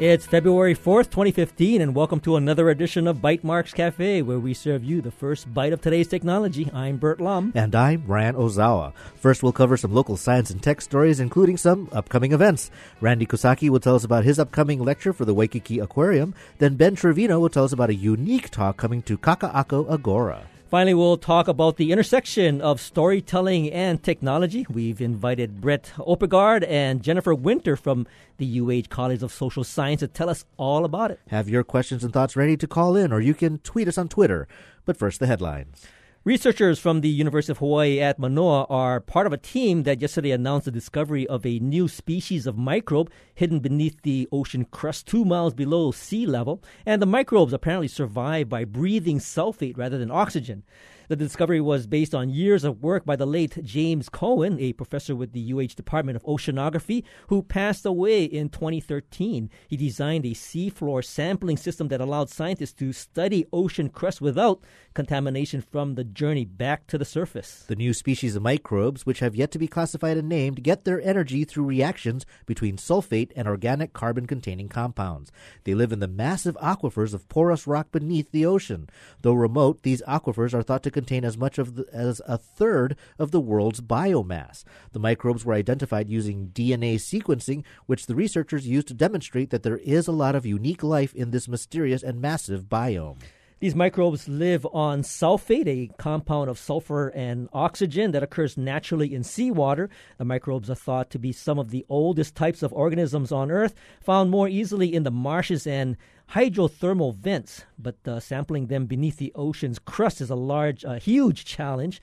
It's February 4th, 2015, and welcome to another edition of Bytemarks Cafe, where we serve you the first bite of today's technology. I'm Burt Lum. And I'm Ryan Ozawa. First, we'll cover some local science and tech stories, including some upcoming events. Randy Kosaki will tell us about his upcoming lecture for the Waikiki Aquarium. Then Ben Trevino will tell us about a unique talk coming to Kaka'ako Agora. Finally, we'll talk about the intersection of storytelling and technology. We've invited Brett Oppegaard and Jennifer Winter from the UH College of Social Science to tell us all about it. Have your questions and thoughts ready to call in, or you can tweet us on Twitter. But first, the headlines. Researchers from the University of Hawaii at Manoa are part of a team that yesterday announced the discovery of a new species of microbe hidden beneath the ocean crust two miles below sea level. And the microbes apparently survive by breathing sulfate rather than oxygen. The discovery was based on years of work by the late James Cowen, a professor with the UH Department of Oceanography, who passed away in 2013. He designed a seafloor sampling system that allowed scientists to study ocean crust without contamination from the journey back to the surface. The new species of microbes, which have yet to be classified and named, get their energy through reactions between sulfate and organic carbon containing compounds. They live in the massive aquifers of porous rock beneath the ocean. Though remote, these aquifers are thought to contain as much of the, as a third of the world's biomass. The microbes were identified using DNA sequencing, which the researchers used to demonstrate that there is a lot of unique life in this mysterious and massive biome. These microbes live on sulfate, a compound of sulfur and oxygen that occurs naturally in seawater. The microbes are thought to be some of the oldest types of organisms on Earth, found more easily in the marshes and hydrothermal vents, but uh, sampling them beneath the ocean's crust is a large, uh, huge challenge.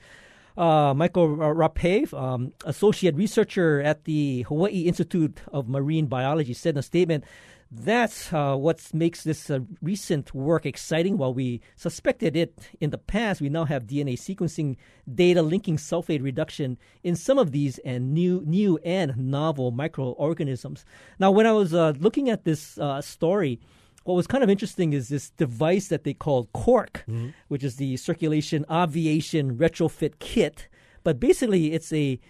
Uh, Michael Rappé, um, associate researcher at the Hawaii Institute of Marine Biology, said in a statement that's uh, what makes this uh, recent work exciting. While we suspected it in the past, we now have DNA sequencing data linking sulfate reduction in some of these and new, new and novel microorganisms. Now, when I was uh, looking at this uh, story, what was kind of interesting is this device that they called CORK, mm-hmm. which is the Circulation Obviation Retrofit Kit. But basically, it's a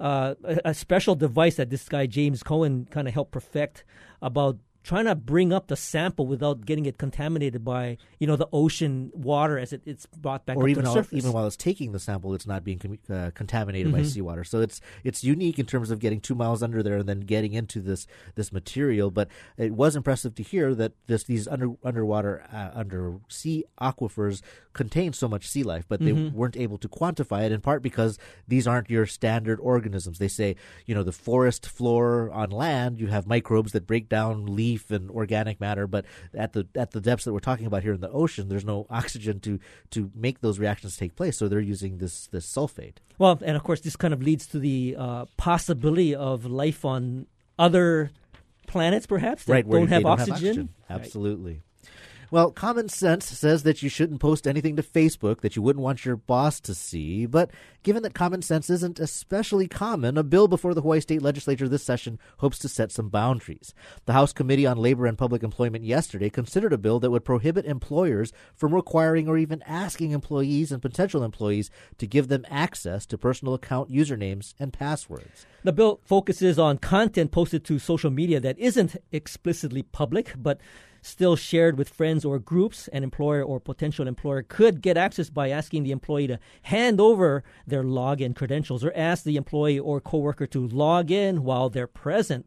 uh, a, special device that this guy James Cowen kind of helped perfect about trying to bring up the sample without getting it contaminated by you know the ocean water as it, it's brought back or even while, even while it's taking the sample it's not being com- uh, contaminated mm-hmm. by seawater so it's it's unique in terms of getting two miles under there and then getting into this this material but it was impressive to hear that this these under underwater uh, under sea aquifers contain so much sea life but they mm-hmm. weren't able to quantify it in part because these aren't your standard organisms they say you know the forest floor on land you have microbes that break down leaves leaf and organic matter, but at the at the depths that we're talking about here in the ocean, there's no oxygen to to make those reactions take place. So they're using this this sulfate. Well, and of course, this kind of leads to the uh, possibility of life on other planets, perhaps that right, don't, have, don't oxygen. have oxygen. Absolutely. Right. Well, common sense says that you shouldn't post anything to Facebook that you wouldn't want your boss to see, but given that common sense isn't especially common, a bill before the Hawaii State Legislature this session hopes to set some boundaries. The House Committee on Labor and Public Employment yesterday considered a bill that would prohibit employers from requiring or even asking employees and potential employees to give them access to personal account usernames and passwords. The bill focuses on content posted to social media that isn't explicitly public, but still shared with friends or groups, an employer or potential employer could get access by asking the employee to hand over their login credentials or ask the employee or coworker to log in while they're present.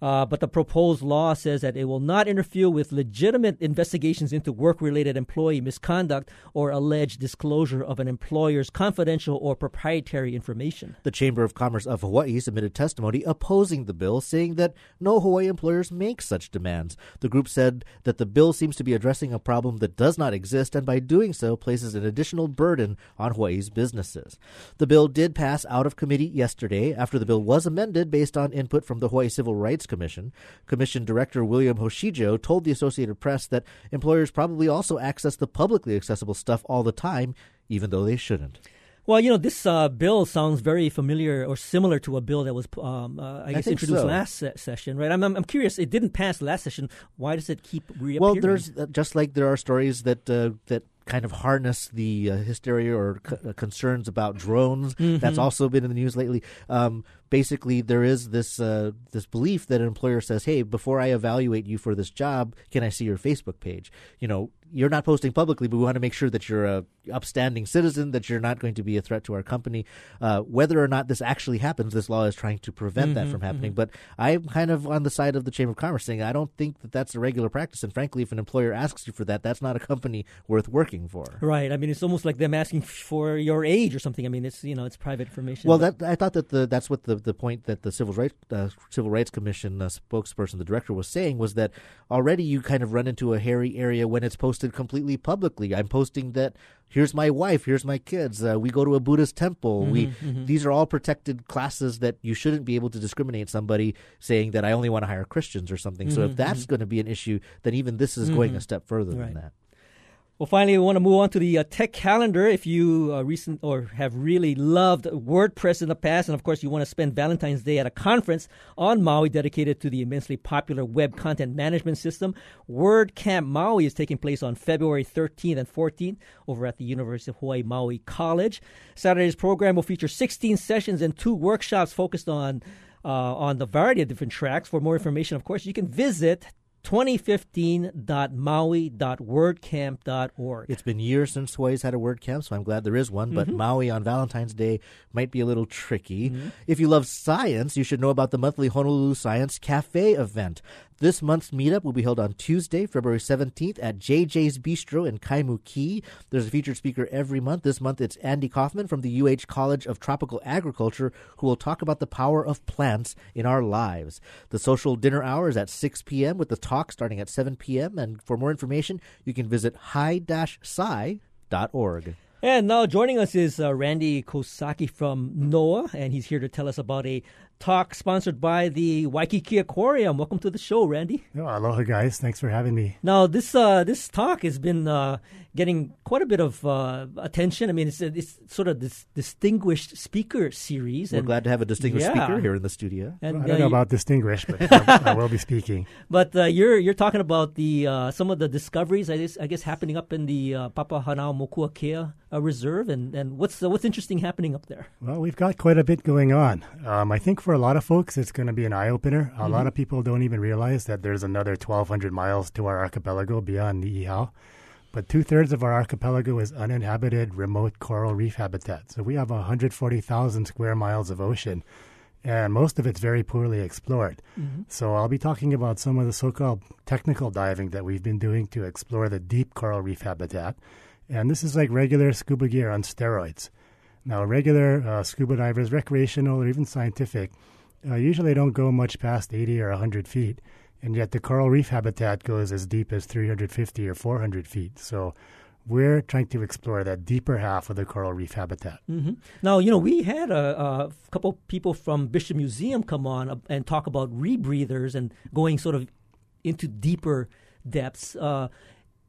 Uh, but the proposed law says that it will not interfere with legitimate investigations into work related employee misconduct or alleged disclosure of an employer's confidential or proprietary information. The Chamber of Commerce of Hawaii submitted testimony opposing the bill, saying that no Hawaii employers make such demands. The group said that the bill seems to be addressing a problem that does not exist and by doing so places an additional burden on Hawaii's businesses. The bill did pass out of committee yesterday after the bill was amended based on input from the Hawaii Civil Rights Commission. Commission Director William Hoshijo told the Associated Press that employers probably also access the publicly accessible stuff all the time, even though they shouldn't. Well, you know, this uh, bill sounds very familiar or similar to a bill that was, um, uh, I guess, I introduced so. last se- session, right? I'm, I'm, I'm, curious. It didn't pass last session. Why does it keep reappearing? Well, there's uh, just like there are stories that uh, that kind of harness the uh, hysteria or c- uh, concerns about drones. Mm-hmm. That's also been in the news lately. Um, basically there is this uh, this belief that an employer says, "Hey, before I evaluate you for this job, can I see your Facebook page?" You know, you're not posting publicly, but we want to make sure that you're a upstanding citizen, that you're not going to be a threat to our company. Uh, whether or not this actually happens, this law is trying to prevent mm-hmm, that from happening. Mm-hmm. But I'm kind of on the side of the Chamber of Commerce saying I don't think that that's a regular practice. And frankly, if an employer asks you for that, that's not a company worth working for. Right. I mean, it's almost like them asking for your age or something. I mean, it's you know, it's private information. Well, that I thought that the that's what the the point that the Civil Rights uh, Civil Rights Commission uh, spokesperson, the director, was saying was that already you kind of run into a hairy area when it's posted completely publicly. I'm posting that here's my wife, here's my kids. Uh, we go to a Buddhist temple. Mm-hmm, we mm-hmm. these are all protected classes that you shouldn't be able to discriminate somebody saying that I only want to hire Christians or something. Mm-hmm, so if mm-hmm, that's mm-hmm. going to be an issue, then even this is going a step further right. than that. Well, finally, we want to move on to the uh, tech calendar. If you uh, recent or have really loved WordPress in the past, and of course you want to spend Valentine's Day at a conference on Maui dedicated to the immensely popular web content management system, WordCamp Maui is taking place on February 13th and 14th over at the University of Hawaii Maui College. Saturday's program will feature 16 sessions and two workshops focused on uh, on the variety of different tracks. For more information, of course, you can visit 2015.maui.wordcamp.org. It's been years since Hawaii's had a WordCamp, so I'm glad there is one. But mm-hmm. Maui on Valentine's Day might be a little tricky. Mm-hmm. If you love science, you should know about the monthly Honolulu Science Cafe event. This month's meetup will be held on Tuesday, February 17th at JJ's Bistro in Kaimuki. There's a featured speaker every month. This month it's Andy Kaufman from the UH College of Tropical Agriculture who will talk about the power of plants in our lives. The social dinner hour is at 6 p.m. with the talk starting at 7 p.m. And for more information, you can visit high-sci.org. And now joining us is uh, Randy Kosaki from NOAA, and he's here to tell us about a talk sponsored by the Waikiki Aquarium. Welcome to the show, Randy. Oh, aloha, guys. Thanks for having me. Now, this uh, this talk has been uh, getting quite a bit of uh, attention. I mean, it's, it's sort of this distinguished speaker series. We're and, glad to have a distinguished yeah. speaker here in the studio. And, well, I don't know uh, about distinguished, but I, I will be speaking. But uh, you're you're talking about the uh, some of the discoveries, I guess, I guess happening up in the uh, Papahanaumokuakea Reserve, and, and what's what's interesting happening up there? Well, we've got quite a bit going on. Um, I think for a lot of folks, it's going to be an eye opener. A mm-hmm. lot of people don't even realize that there's another 1,200 miles to our archipelago beyond Niihau. But two thirds of our archipelago is uninhabited, remote coral reef habitat. So we have 140,000 square miles of ocean, and most of it's very poorly explored. Mm-hmm. So I'll be talking about some of the so called technical diving that we've been doing to explore the deep coral reef habitat. And this is like regular scuba gear on steroids. Now, regular uh, scuba divers, recreational or even scientific, uh, usually don't go much past 80 or 100 feet, and yet the coral reef habitat goes as deep as 350 or 400 feet. So we're trying to explore that deeper half of the coral reef habitat. Mm-hmm. Now, you know, we had a, a couple people from Bishop Museum come on and talk about rebreathers and going sort of into deeper depths. Uh,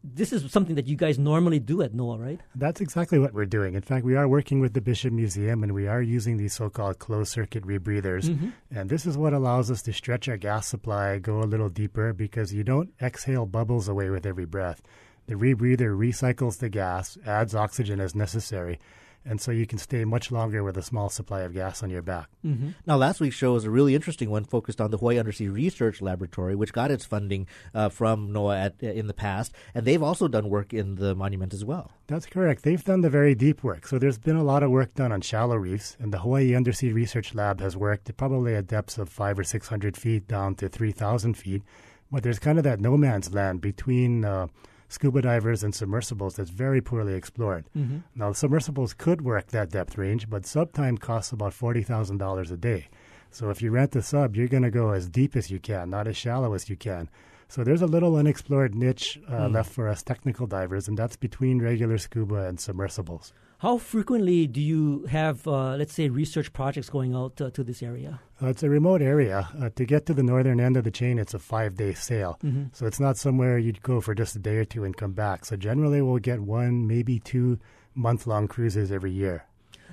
this is something that you guys normally do at NOAA, right? That's exactly what we're doing. In fact, we are working with the Bishop Museum and we are using these so called closed circuit rebreathers. Mm-hmm. And this is what allows us to stretch our gas supply, go a little deeper, because you don't exhale bubbles away with every breath. The rebreather recycles the gas, adds oxygen as necessary, and so you can stay much longer with a small supply of gas on your back. Mm-hmm. Now, last week's show was a really interesting one focused on the Hawaii Undersea Research Laboratory, which got its funding uh, from NOAA at, in the past, and they've also done work in the monument as well. That's correct. They've done the very deep work. So there's been a lot of work done on shallow reefs, and the Hawaii Undersea Research Lab has worked probably at depths of five or six hundred feet down to three thousand feet. But there's kind of that no man's land between. Uh, scuba divers and submersibles that's very poorly explored. Mm-hmm. Now, submersibles could work that depth range, but sub time costs about $40,000 a day. So if you rent a sub, you're going to go as deep as you can, not as shallow as you can. So there's a little unexplored niche uh, mm. left for us technical divers, and that's between regular scuba and submersibles. How frequently do you have, uh, let's say, research projects going out uh, to this area? Uh, it's a remote area. Uh, to get to the northern end of the chain, it's a five day sail. Mm-hmm. So it's not somewhere you'd go for just a day or two and come back. So generally, we'll get one, maybe two month long cruises every year.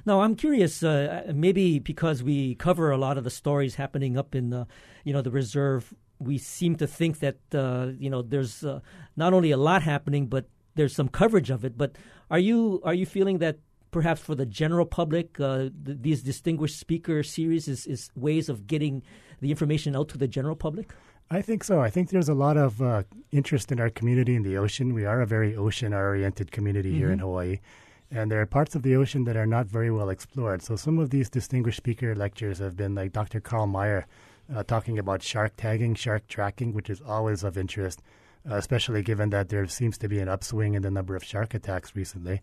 Now, I'm curious, uh, maybe because we cover a lot of the stories happening up in the, you know, the reserve, we seem to think that, uh, you know, there's not only a lot happening, but there's some coverage of it. But are you are you feeling that perhaps for the general public, uh, th- these distinguished speaker series is, is ways of getting the information out to the general public? I think so. I think there's a lot of uh, interest in our community in the ocean. We are a very ocean oriented community mm-hmm. here in mm-hmm. Hawaii. And there are parts of the ocean that are not very well explored. So some of these distinguished speaker lectures have been like Dr. Carl Meyer uh, talking about shark tagging, shark tracking, which is always of interest, especially given that there seems to be an upswing in the number of shark attacks recently.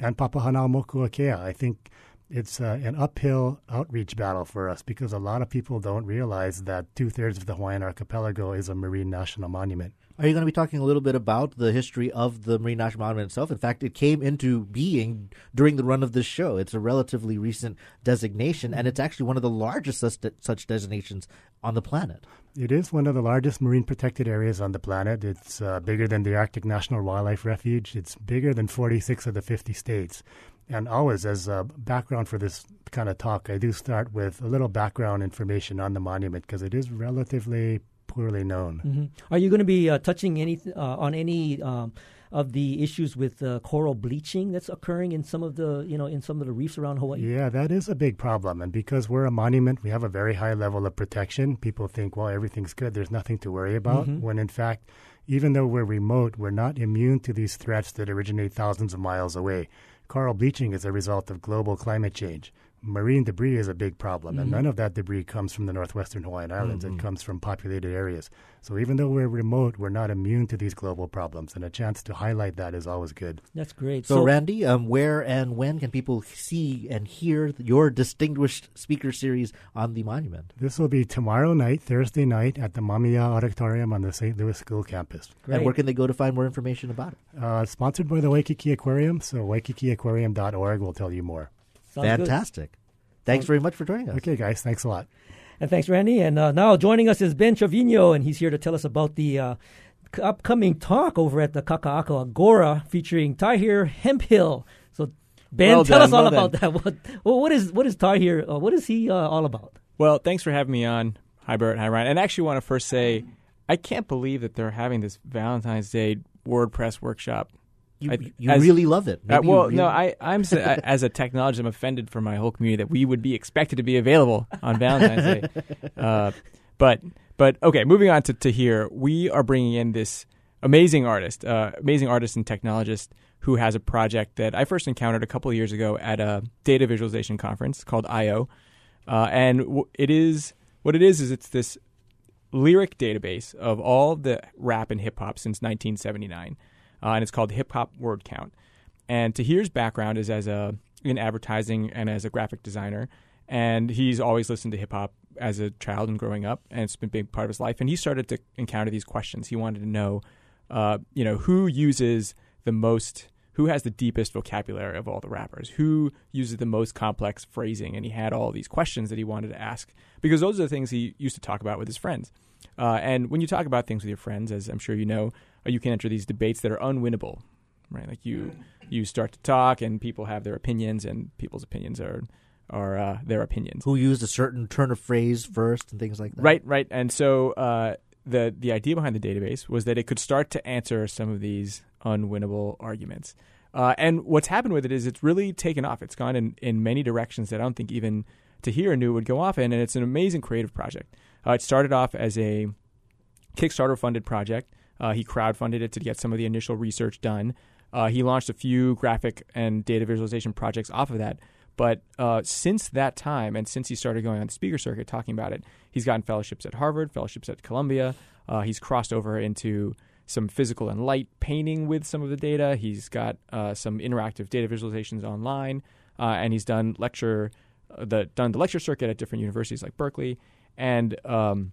And Papahanaumokuakea, I think it's uh, an uphill outreach battle for us because a lot of people don't realize that two thirds of the Hawaiian archipelago is a marine national monument. Are you going to be talking a little bit about the history of the Marine National Monument itself? In fact, it came into being during the run of this show. It's a relatively recent designation, and it's actually one of the largest such, designations on the planet. It is one of the largest marine protected areas on the planet. It's uh, bigger than the Arctic National Wildlife Refuge. It's bigger than 46 of the 50 states. And always, as a background for this kind of talk, I do start with a little background information on the monument because it is relatively poorly known. Mm-hmm. Are you going to be uh, touching any uh, on any um, of the issues with uh, coral bleaching that's occurring in some of the you know in some of the reefs around Hawaii? Yeah, that is a big problem, and because we're a monument, we have a very high level of protection. People think, well, everything's good. There's nothing to worry about. Mm-hmm. When in fact, even though we're remote, we're not immune to these threats that originate thousands of miles away. Coral bleaching is a result of global climate change marine debris is a big problem, mm-hmm. and none of that debris comes from the northwestern Hawaiian Islands. Mm-hmm. It comes from populated areas. So even though we're remote, we're not immune to these global problems, and a chance to highlight that is always good. That's great. So, so Randy, um, where and when can people see and hear your distinguished speaker series on the monument? This will be tomorrow night, Thursday night, at the Mamiya Auditorium on the St. Louis School campus. Great. And where can they go to find more information about it? Uh, sponsored by the Waikiki Aquarium, so waikikiaquarium.org will tell you more. Sounds Fantastic. Good. Thanks very much for joining us. Okay, guys. Thanks a lot. And thanks, Randy. And uh, now joining us is Ben Trevino, and he's here to tell us about the uh, upcoming talk over at the Kaka'ako Agora featuring Tahir Hemphill. So, Ben, well tell done, us all well about done. that. What, what is what is Tahir? Uh, what is he uh, all about? Well, thanks for having me on. Hi, Burt. Hi, Ryan. And I actually want to first say I can't believe that they're having this Valentine's Day WordPress workshop you, I, you as, really love it. Uh, well, really... no, I, I'm as a technologist, I'm offended for my whole community that we would be expected to be available on Valentine's Day. Uh, but but okay, moving on to, Tahir, we are bringing in this amazing artist, uh, amazing artist and technologist who has a project that I first encountered a couple of years ago at a data visualization conference called Eyeo, uh, and w- it is what it is is it's this lyric database of all the rap and hip hop since 1979 uh, and it's called Hip Hop Word Count. And Tahir's background is as a in advertising and as a graphic designer, and he's always listened to hip hop as a child and growing up, and it's been a big part of his life. And he started to encounter these questions. He wanted to know, uh, you know, who uses the most, who has the deepest vocabulary of all the rappers, who uses the most complex phrasing, and he had all these questions that he wanted to ask because those are the things he used to talk about with his friends. Uh, and when you talk about things with your friends, as I'm sure you know, uh, you can enter these debates that are unwinnable, right? Like you you start to talk, and people have their opinions, and people's opinions are are uh, their opinions. Who used a certain turn of phrase first, and things like that. Right, right. And so uh, the the idea behind the database was that it could start to answer some of these unwinnable arguments. Uh, and what's happened with it is it's really taken off. It's gone in, in many directions that I don't think even Tahir knew it would go off in, and it's an amazing creative project. Uh, it started off as a Kickstarter funded project. Uh, he crowdfunded it to get some of the initial research done. Uh, he launched a few graphic and data visualization projects off of that. But uh, since that time, and since he started going on the speaker circuit talking about it, he's gotten fellowships at Harvard, fellowships at Columbia. Uh, he's crossed over into some physical and light painting with some of the data. He's got uh, some interactive data visualizations online, uh, and he's done lecture the done the lecture circuit at different universities like Berkeley. And um,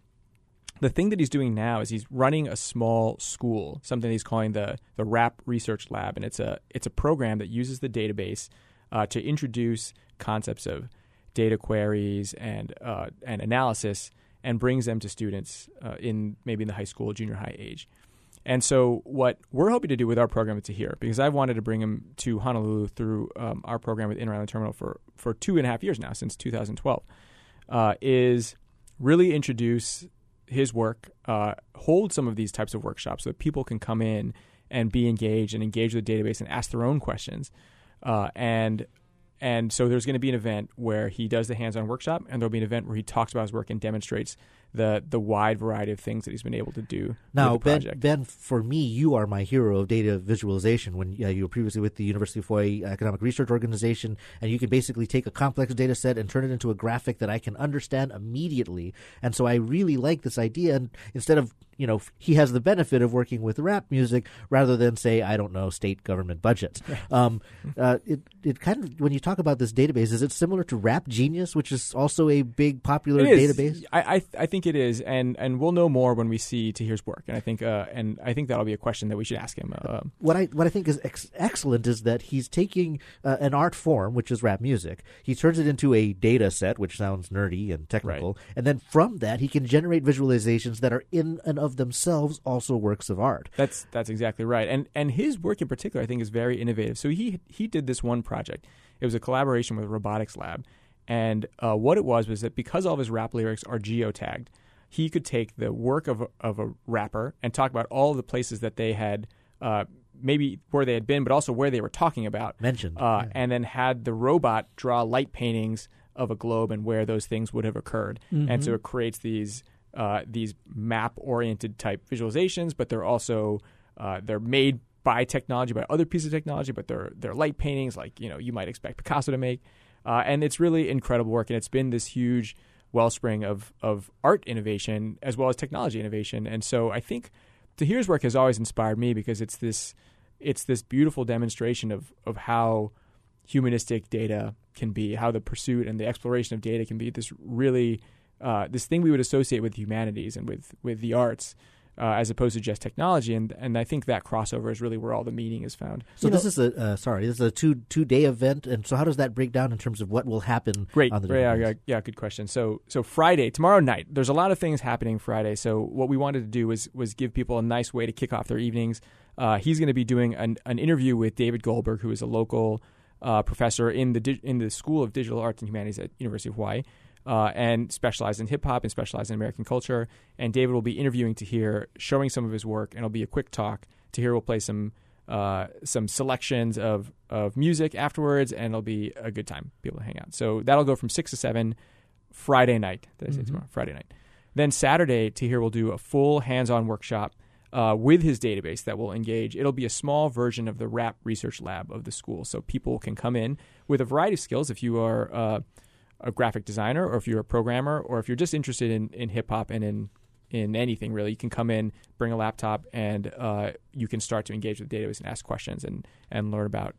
the thing that he's doing now is he's running a small school, something he's calling the the RAP Research Lab, and it's a it's a program that uses the database uh, to introduce concepts of data queries and uh, and analysis, and brings them to students uh, in maybe in the high school, junior high age. And so, what we're hoping to do with our program at Tahir, because I've wanted to bring him to Honolulu through um, our program with Inter Island Terminal for, for two and a half years now, since 2012, uh, is really introduce his work, uh, hold some of these types of workshops so that people can come in and be engaged and engage with the database and ask their own questions. Uh, and and so there's going to be an event where he does the hands-on workshop, and there'll be an event where he talks about his work and demonstrates the the wide variety of things that he's been able to do. Now, with the Ben, ben, for me, you are my hero of data visualization. When uh, you were previously with the University of Hawaii Economic Research Organization, and you can basically take a complex data set and turn it into a graphic that I can understand immediately. And so I really like this idea. And instead of you know, he has the benefit of working with rap music rather than say, I don't know, state government budgets. um, uh, it it kind of when you talk about this database, is it similar to Rap Genius, which is also a big popular database? I, I I think it is, and and we'll know more when we see Tahir's work, and I think uh, and I think that'll be a question that we should ask him. Uh, what I what I think is ex- excellent is that he's taking uh, an art form, which is rap music. He turns it into a data set, which sounds nerdy and technical, and then from that he can generate visualizations that are in and of themselves also works of art. That's that's exactly right. And and his work in particular I think is very innovative. So he he did this one project. It was a collaboration with a Robotics Lab. And uh, what it was was that because all of his rap lyrics are geotagged, he could take the work of a, of a rapper and talk about all the places that they had uh, maybe where they had been, but also where they were talking about. Mentioned, Uh, yeah. And then had the robot draw light paintings of a globe and where those things would have occurred. And so it creates these uh, these map oriented type visualizations, but they're also uh, they're made by technology, by other pieces of technology, but they're they're light paintings like you know you might expect Picasso to make, uh, and it's really incredible work, and it's been this huge wellspring of of art innovation as well as technology innovation, and so I think Tahir's work has always inspired me because it's this it's this beautiful demonstration of of how humanistic data can be, how the pursuit and the exploration of data can be this really uh, this thing we would associate with humanities and with with the arts. Uh, as opposed to just technology, and and I think that crossover is really where all the meaning is found. So You this know- is a uh, sorry, this is a two two day event, and so how does that break down in terms of what will happen? Great. on the Great. Yeah, yeah, yeah, good question. So so Friday, tomorrow night, there's a lot of things happening Friday. So what we wanted to do was was give people a nice way to kick off their evenings. Uh, he's going to be doing an, an interview with David Goldberg, who is a local uh, professor in the di- in the School of Digital Arts and Humanities at University of Hawaii. Uh, and specialized in hip hop and specialized in American culture. And David will be interviewing Tahir, showing some of his work, and it'll be a quick talk. Tahir will play some uh, some selections of, of music afterwards, and it'll be a good time. People to hang out. So that'll go from six to seven Friday night. Did I say tomorrow? Friday night. Then Saturday, Tahir will do a full hands-on workshop uh, with his database that will engage. It'll be a small version of the RAP research lab of the school, so people can come in with a variety of skills. If you are uh, a graphic designer, or if you're a programmer, or if you're just interested in, in hip hop and in in anything really, you can come in, bring a laptop, and uh, you can start to engage with the database and ask questions and, and learn about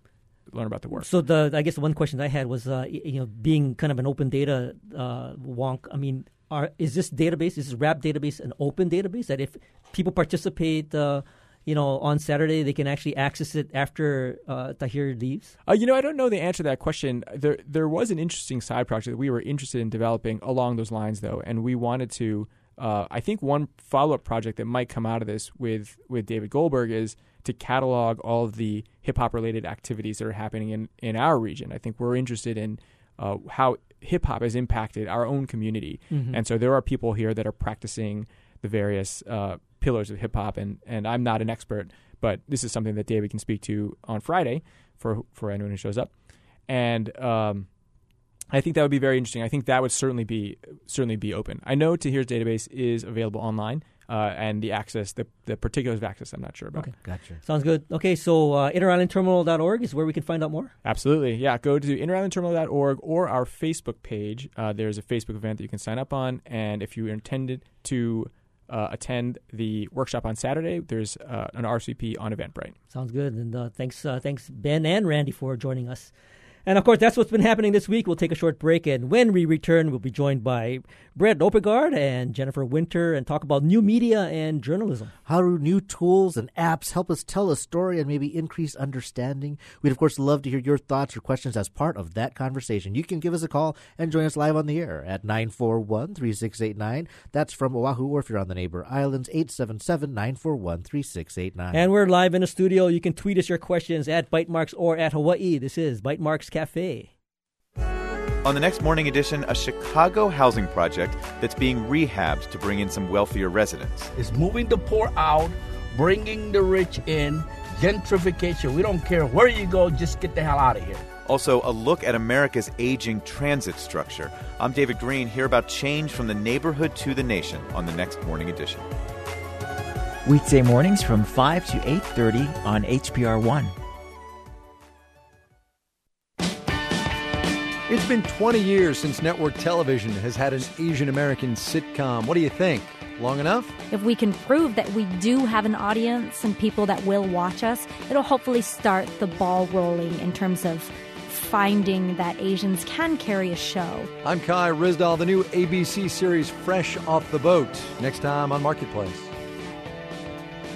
learn about the work. So the I guess the one question I had was uh, you know being kind of an open data uh, wonk. I mean, are is this database is this RAP database an open database that if people participate, uh, you know, on Saturday they can actually access it after uh, Tahir leaves? Uh, you know, I don't know the answer to that question. There, there was an interesting side project that we were interested in developing along those lines, though, and we wanted to. Uh, I think one follow-up project that might come out of this with with David Goldberg is to catalog all of the hip hop related activities that are happening in in our region. I think we're interested in uh, how hip hop has impacted our own community, and so there are people here that are practicing the various uh, pillars of hip hop, and and I'm not an expert, but this is something that David can speak to on Friday for for anyone who shows up, and um, I think that would be very interesting. I think that would certainly be certainly be open. I know Tahir's database is available online, uh, and the access, the the particulars of access, I'm not sure about. Okay. Gotcha. Sounds good. Okay, so uh, interislandterminal.org is where we can find out more. Absolutely. Yeah. Go to interislandterminal.org or our Facebook page. Uh, there's a Facebook event that you can sign up on. And if you intended to uh, attend the workshop on Saturday, there's uh, an RSVP on Eventbrite. Sounds good. And uh, thanks, uh, thanks Ben and Randy for joining us. And of course, that's what's been happening this week. We'll take a short break, and when we return, we'll be joined by Brett Oppegaard and Jennifer Winter and talk about new media and journalism. How do new tools and apps help us tell a story and maybe increase understanding? We'd, of course, love to hear your thoughts or questions as part of that conversation. You can give us a call and join us live on the air at 941 3689. That's from Oahu, or if you're on the neighbor islands, 877 941 3689. And we're live in the studio. You can tweet us your questions at Bytemarks or at Hawaii. This is Bytemarks Cafe. On the next morning edition, a Chicago housing project that's being rehabbed to bring in some wealthier residents. is moving the poor out, bringing the rich in, gentrification. We don't care where you go, just get the hell out of here. Also, a look at America's aging transit structure. I'm David Greene. Hear about change from the neighborhood to the nation on the next morning edition. Weekday mornings from 5 to 8:30 on HPR 1. It's been 20 years since network television has had an Asian American sitcom. What do you think? Long enough? If we can prove that we do have an audience and people that will watch us, it'll hopefully start the ball rolling in terms of finding that Asians can carry a show. I'm Kai Ryssdal, the new ABC series Fresh Off the Boat. Next time on Marketplace.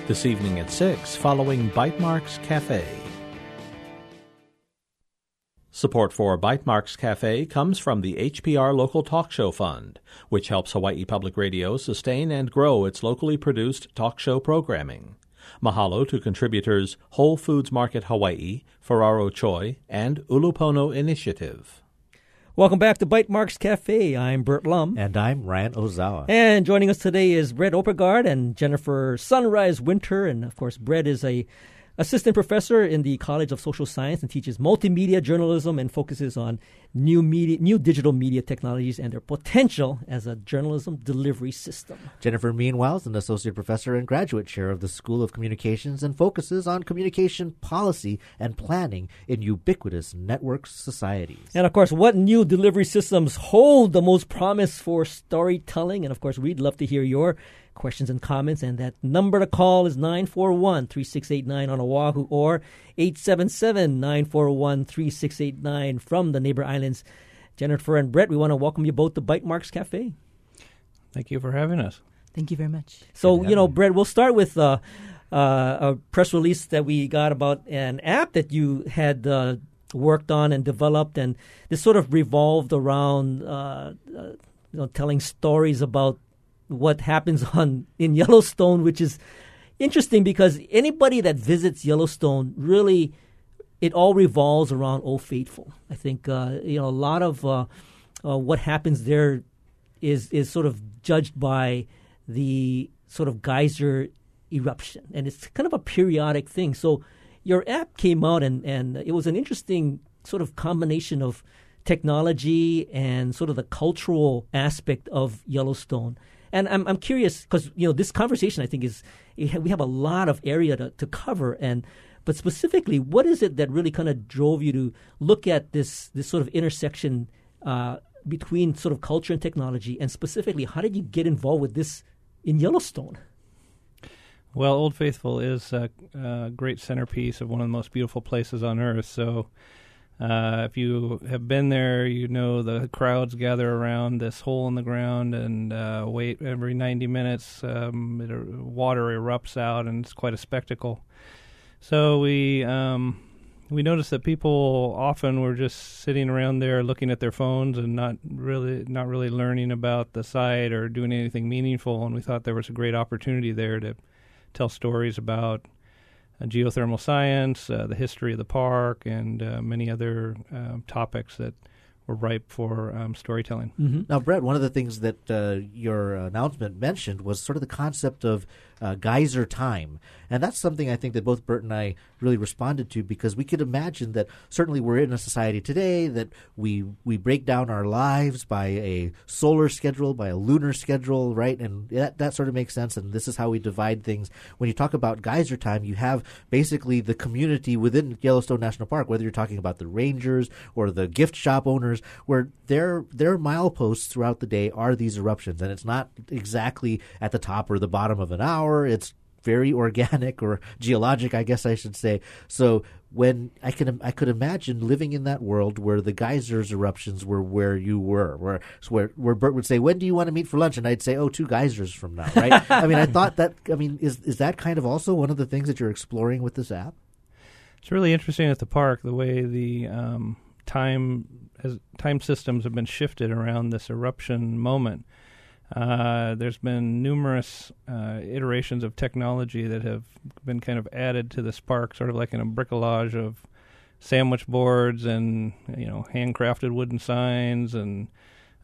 This evening at 6, following Bytemarks Cafe. Support for Bytemarks Cafe comes from the HPR Local Talk Show Fund, which helps Hawaii Public Radio sustain and grow its locally produced talk show programming. Mahalo to contributors Whole Foods Market Hawaii, Ferraro Choi, and Ulupono Initiative. Welcome back to Bytemarks Cafe. I'm Burt Lum. And I'm Ryan Ozawa. And joining us today is Brett Oppegaard and Jennifer Sunrise Winter. And of course, Brett is a assistant professor in the College of Social Science and teaches multimedia journalism and focuses on new media, new digital media technologies and their potential as a journalism delivery system. Jennifer, meanwhile, is an associate professor and graduate chair of the School of Communications and focuses on communication policy and planning in ubiquitous network societies. And of course, what new delivery systems hold the most promise for storytelling? And of course, we'd love to hear your questions and comments. And that number to call is 941 3689 on Oahu or 877 941 3689 from the neighbor islands. Jennifer and Brett, we want to welcome you both to Bytemarks Cafe. Thank you for having us. Thank you very much. So, you know, Brett, we'll start with uh, uh, a press release that we got about an app that you had uh, worked on and developed, and this sort of revolved around uh, uh, you know, telling stories about what happens on in Yellowstone, which is interesting because anybody that visits Yellowstone really it all revolves around Old Faithful. I think uh, you know a lot of uh, uh, what happens there is is sort of judged by the sort of geyser eruption, and it's kind of a periodic thing. So your app came out, and and it was an interesting sort of combination of technology and sort of the cultural aspect of Yellowstone. And I'm I'm curious because you know this conversation I think is we have a lot of area to, to cover and but specifically what is it that really kind of drove you to look at this this sort of intersection uh, between sort of culture and technology and specifically how did you get involved with this in Yellowstone? Well, Old Faithful is a, a great centerpiece of one of the most beautiful places on earth. So uh, if you have been there, you know the crowds gather around this hole in the ground and uh, wait every 90 minutes. Um, it, uh, water erupts out, and it's quite a spectacle. So we um, we noticed that people often were just sitting around there looking at their phones and not really not really learning about the site or doing anything meaningful. And we thought there was a great opportunity there to tell stories about geothermal science, uh, the history of the park, and uh, many other um, topics that were ripe for um, storytelling. Mm-hmm. Now, Brett, one of the things that uh, your announcement mentioned was sort of the concept of uh, geyser time. And that's something I think that both Burt and I really responded to because we could imagine that certainly we're in a society today that we we break down our lives by a solar schedule, by a lunar schedule, right? And that, that sort of makes sense. And this is how we divide things. When you talk about geyser time, you have basically the community within Yellowstone National Park, whether you're talking about the rangers or the gift shop owners, where their their mileposts throughout the day are these eruptions. And it's not exactly at the top or the bottom of an hour it's very organic or geologic, I guess I should say. So when I can, I could imagine living in that world where the geysers eruptions were where you were, where where where Burt would say, "When do you want to meet for lunch?" and I'd say, "Oh, two geysers from now." Right? I mean, I thought that. I mean, is is that kind of also one of the things that you're exploring with this app? It's really interesting at the park the way the um, time has, time systems have been shifted around this eruption moment. Uh, there's been numerous uh, iterations of technology that have been kind of added to the park, sort of like in a bricolage of sandwich boards and you know handcrafted wooden signs and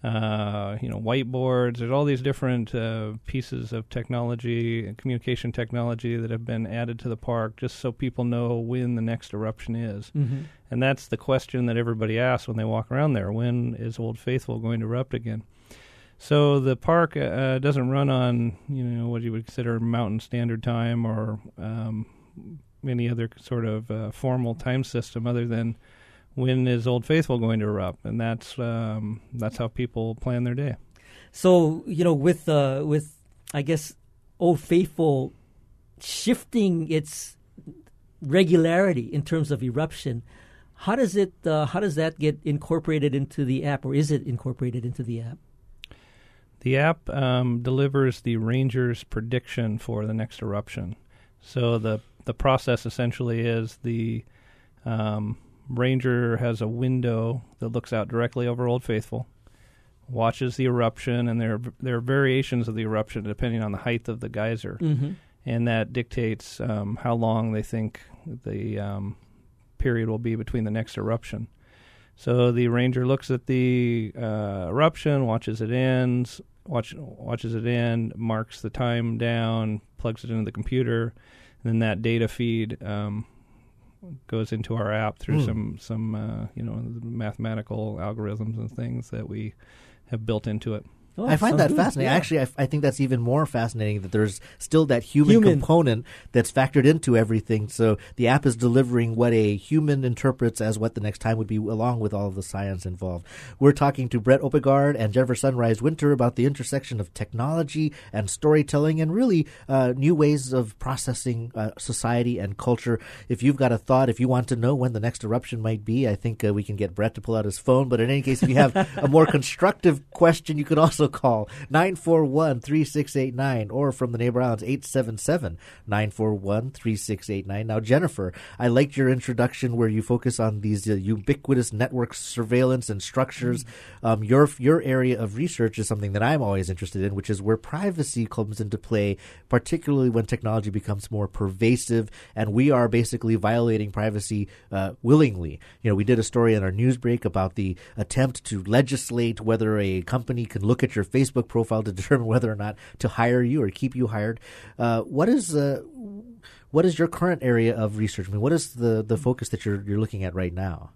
uh, you know, whiteboards. There's all these different uh, pieces of technology and communication technology that have been added to the park just so people know when the next eruption is. Mhm. And that's the question that everybody asks when they walk around there: When is Old Faithful going to erupt again? So the park uh, doesn't run on you know what you would consider Mountain Standard Time or um, any other sort of uh, formal time system other than when is Old Faithful going to erupt, and that's um, that's how people plan their day. So you know, with uh, with I guess Old Faithful shifting its regularity in terms of eruption, how does it uh, how does that get incorporated into the app, or is it incorporated into the app? The app um, delivers the ranger's prediction for the next eruption. So the the process essentially is the um, ranger has a window that looks out directly over Old Faithful, watches the eruption, and there there are variations of the eruption depending on the height of the geyser, Mhm. and that dictates um, how long they think the um, period will be between the next eruption. So the ranger looks at the uh, eruption, watches it ends, watch, watches it in, marks the time down, plugs it into the computer, and then that data feed um, goes into our app through Hmm. some some uh, you know mathematical algorithms and things that we have built into it. Oh, I find that fascinating. Actually, I think that's even more fascinating that there's still that human, Human. component that's factored into everything. So the app is delivering what a human interprets as what the next time would be, along with all of the science involved. We're talking to Brett Oppegaard and Jennifer Sunrise Winter about the intersection of technology and storytelling, and really uh, new ways of processing uh, society and culture. If you've got a thought, if you want to know when the next eruption might be, I think uh, we can get Brett to pull out his phone. But in any case, if you have a more constructive question, you could also call 941 3689 or from the Neighbor Islands 877 941 3689. Now, Jennifer, I liked your introduction where you focus on these uh, ubiquitous network surveillance and structures. Um, your, your area of research is something that I'm always interested in, which is where privacy comes into play, particularly when technology becomes more pervasive and we are basically violating privacy uh, willingly. You know, we did a story in our news break about the attempt to legislate whether a company can look at your Facebook profile to determine whether or not to hire you or keep you hired. Uh, what is uh, what is your current area of research? I mean, what is the, the focus that you're you're looking at right now?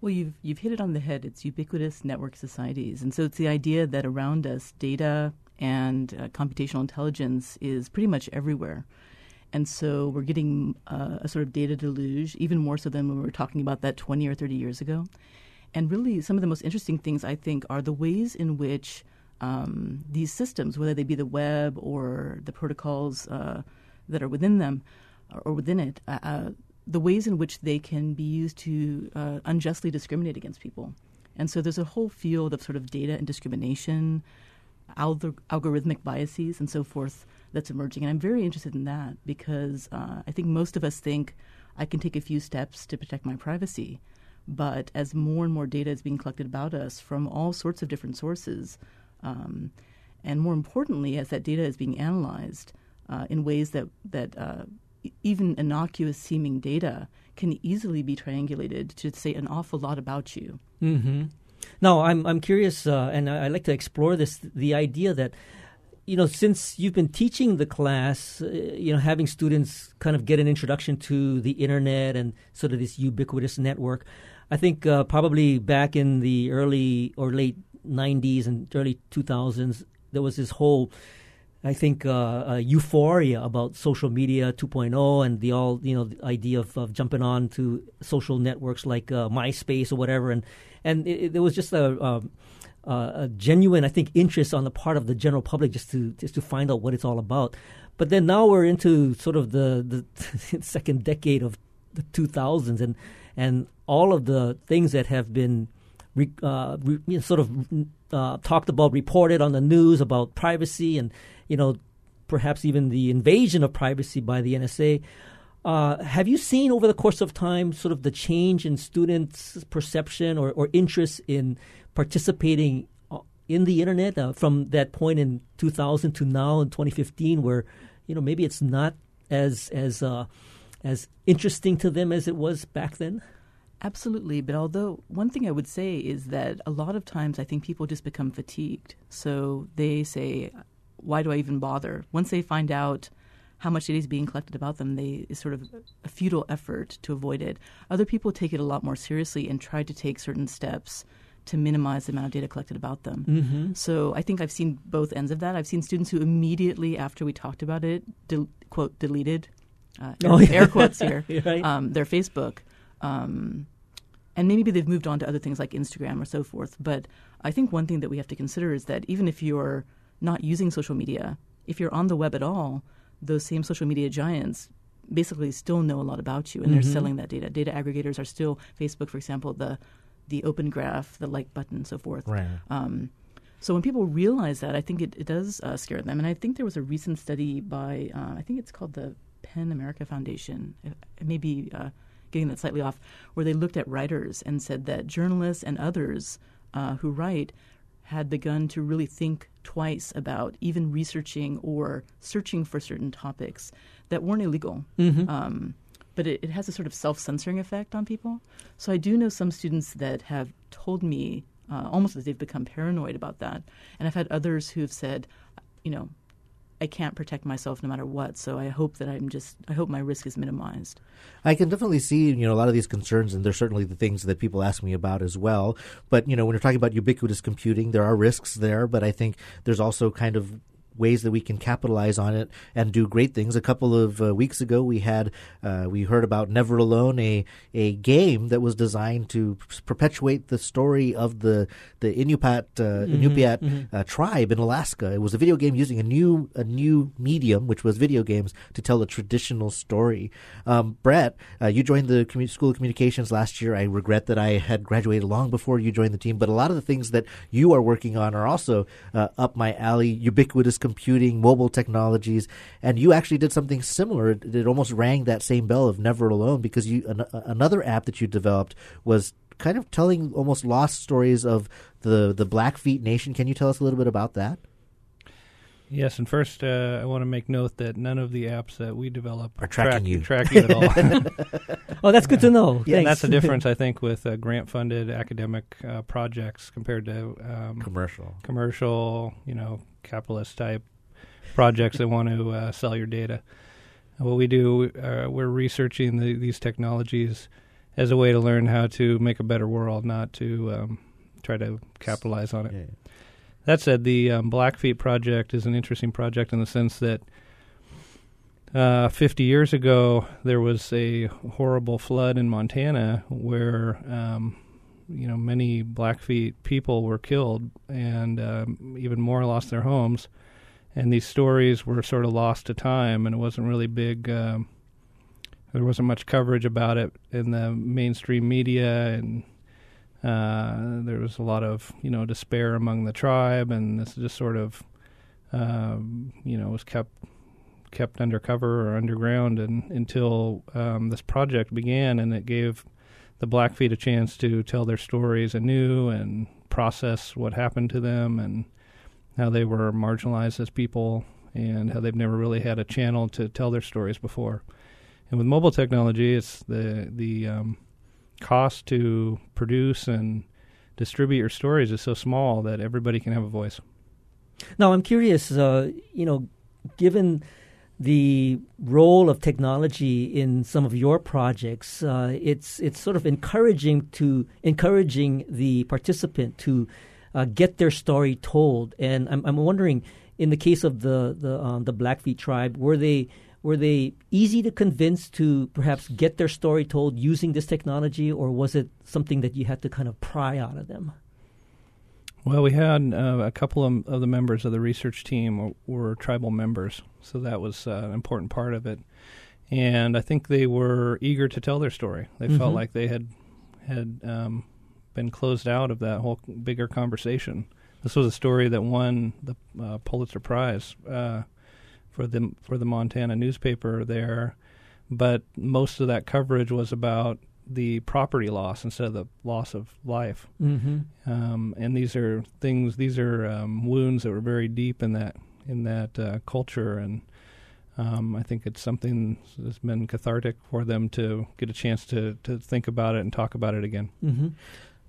Well, you've you've hit it on the head. It's ubiquitous network societies, and so it's the idea that around us, data and uh, computational intelligence is pretty much everywhere. And so we're getting uh, a sort of data deluge, even more so than when we were talking about that 20 or 30 years ago. And really, some of the most interesting things I think are the ways in which um, these systems, whether they be the web or the protocols uh, that are within them or within it, uh, uh, the ways in which they can be used to uh, unjustly discriminate against people. And so there's a whole field of sort of data and discrimination, algor- algorithmic biases, and so forth that's emerging. And I'm very interested in that because uh, I think most of us think I can take a few steps to protect my privacy. But as more and more data is being collected about us from all sorts of different sources, um, and more importantly, as that data is being analyzed uh, in ways that that uh, even innocuous seeming data can easily be triangulated to say an awful lot about you. Mm-hmm. Now, I'm I'm curious, uh, and I, I like to explore this. The idea that you know, since you've been teaching the class, uh, you know, having students kind of get an introduction to the internet and sort of this ubiquitous network, I think uh, probably back in the early or late '90s and early 2000s, there was this whole I think uh, uh, euphoria about social media 2.0 and the all you know the idea of, of jumping on to social networks like uh, MySpace or whatever, and and it, there was just a, um, uh, a genuine I think interest on the part of the general public just to just to find out what it's all about. But then now we're into sort of the the second decade of the 2000s, and and all of the things that have been re, uh, re, sort of uh, talked about, reported on the news about privacy, and you know, perhaps even the invasion of privacy by the NSA. Uh, have you seen over the course of time sort of the change in students' perception or, or interest in participating uh, in the internet uh, from that point in 2000 to now in 2015, where you know maybe it's not as as uh, as interesting to them as it was back then? Absolutely, but although one thing I would say is that a lot of times I think people just become fatigued. So they say, "Why do I even bother?" Once they find out how much data is being collected about them, they it's sort of a futile effort to avoid it. Other people take it a lot more seriously and try to take certain steps to minimize the amount of data collected about them. Mhm. So I think I've seen both ends of that. I've seen students who immediately after we talked about it, del- quote deleted, uh, Oh, air, yeah. air quotes here, Right. um, their Facebook. Um, and maybe they've moved on to other things like Instagram or so forth. But I think one thing that we have to consider is that even if you're not using social media, if you're on the web at all, those same social media giants basically still know a lot about you and Mhm. they're selling that data. Data aggregators are still Facebook, for example, the the open graph, the like button, and so forth. Right. Um, so when people realize that, I think it, it does uh, scare them. And I think there was a recent study by, uh, I think it's called the PEN America Foundation. It, it may be uh, getting that slightly off, where they looked at writers and said that journalists and others uh, who write had begun to really think twice about even researching or searching for certain topics that weren't illegal. Mhm. Um, but it, it has a sort of self censoring effect on people. So I do know some students that have told me uh, almost that they've become paranoid about that. And I've had others who've said, you know, I can't protect myself no matter what. So I hope that I'm just, I hope my risk is minimized. I can definitely see, you know, a lot of these concerns, and they're certainly the things that people ask me about as well. But, you know, when you're talking about ubiquitous computing, there are risks there, but I think there's also kind of ways that we can capitalize on it and do great things. A couple of uh, weeks ago, we had uh, we heard about Never Alone, a a game that was designed to perpetuate the story of the the Inupiat uh, Mhm, Inupiat mhm. uh, tribe in Alaska. It was a video game using a new a new medium, which was video games, to tell a traditional story. Um, Brett, uh, you joined the School of Communications last year. I regret that I had graduated long before you joined the team, but a lot of the things that you are working on are also uh, up my alley. Ubiquitous computing, mobile technologies, and you actually did something similar. It, it almost rang that same bell of Never Alone because you an, another app that you developed was kind of telling almost lost stories of the the Blackfeet Nation. Can you tell us a little bit about that? Yes, and first uh, I want to make note that none of the apps that we develop Are tracking you. track you at all. Oh, that's good to know. Yeah, and that's the difference, I think, with uh, grant-funded academic uh, projects compared to um, Commercial. commercial, you know, capitalist type projects that want to uh, sell your data. And what we do, uh, we're researching the, these technologies as a way to learn how to make a better world, not to um, try to capitalize on it. That said, the um, Blackfeet project is an interesting project in the sense that uh, 50 years ago there was a horrible flood in Montana where um, you know many Blackfeet people were killed and um, even more lost their homes, and these stories were sort of lost to time, and it wasn't really big. Um, there wasn't much coverage about it in the mainstream media, and uh, there was a lot of you know despair among the tribe, and this just sort of um, you know was kept kept undercover or underground, and until um, this project began, and it gave the Blackfeet a chance to tell their stories anew and process what happened to them and how they were marginalized as people and how they've never really had a channel to tell their stories before. And with mobile technology, it's the the um, cost to produce and distribute your stories is so small that everybody can have a voice. Now, I'm curious, uh, you know, given the role of technology in some of your projects, uh, it's it's sort of encouraging to encouraging the participant to uh, get their story told. And I'm, I'm wondering, in the case of the the um, the Blackfeet tribe, were they were they easy to convince to perhaps get their story told using this technology, or was it something that you had to kind of pry out of them? Well, we had uh, a couple of, of the members of the research team were, were tribal members, so that was uh, an important part of it. And I think they were eager to tell their story. They felt Mhm. like they had had um, been closed out of that whole bigger conversation. This was a story that won the uh, Pulitzer Prize uh, for the for the Montana newspaper there, but most of that coverage was about the property loss instead of the loss of life. Mhm. Um, and these are things; these are um, wounds that were very deep in that in that uh, culture, and um, I think it's something that's been cathartic for them to get a chance to, to think about it and talk about it again. Mm-hmm.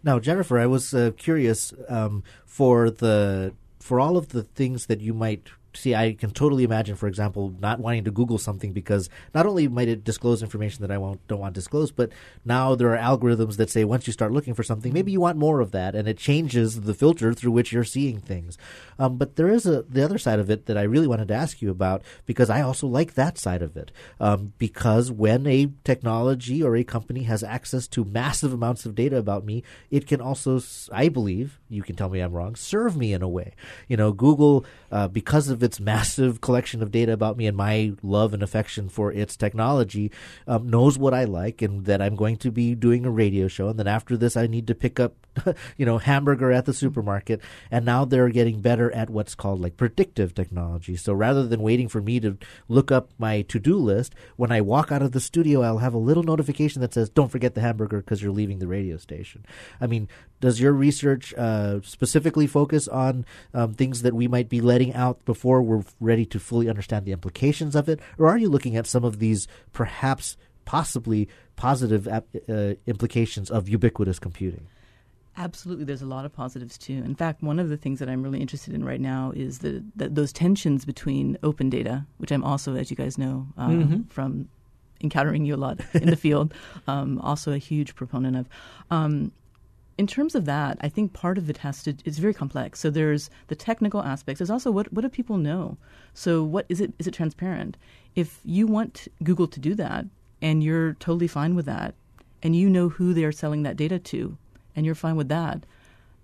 Now, Jennifer, I was uh, curious um, for the for all of the things that you might see, I can totally imagine, for example, not wanting to Google something because not only might it disclose information that I won't, don't want disclosed, but now there are algorithms that say once you start looking for something, maybe you want more of that, and it changes the filter through which you're seeing things. Um, but there is a the other side of it that I really wanted to ask you about because I also like that side of it. Um, because when a technology or a company has access to massive amounts of data about me, it can also, I believe, you can tell me I'm wrong, serve me in a way. You know, Google, uh, because of its massive collection of data about me and my love and affection for its technology, um, knows what I like and that I'm going to be doing a radio show. And then after this, I need to pick up, you know, hamburger at the supermarket. And now they're getting better at what's called like predictive technology. So rather than waiting for me to look up my to do list, when I walk out of the studio, I'll have a little notification that says, don't forget the hamburger because you're leaving the radio station. I mean, does your research uh, specifically focus on um, things that we might be letting out before we're ready to fully understand the implications of it? Or are you looking at some of these perhaps possibly positive uh, implications of ubiquitous computing? Absolutely, there's a lot of positives too. In fact, one of the things that I'm really interested in right now is the, the those tensions between open data, which I'm also, as you guys know, um, mm-hmm. from encountering you a lot in the field, um, also a huge proponent of. Um, in terms of that, I think part of it has to it's very complex. So there's the technical aspects. There's also what what do people know? So what is it is it transparent? If you want Google to do that and you're totally fine with that and you know who they're selling that data to and you're fine with that,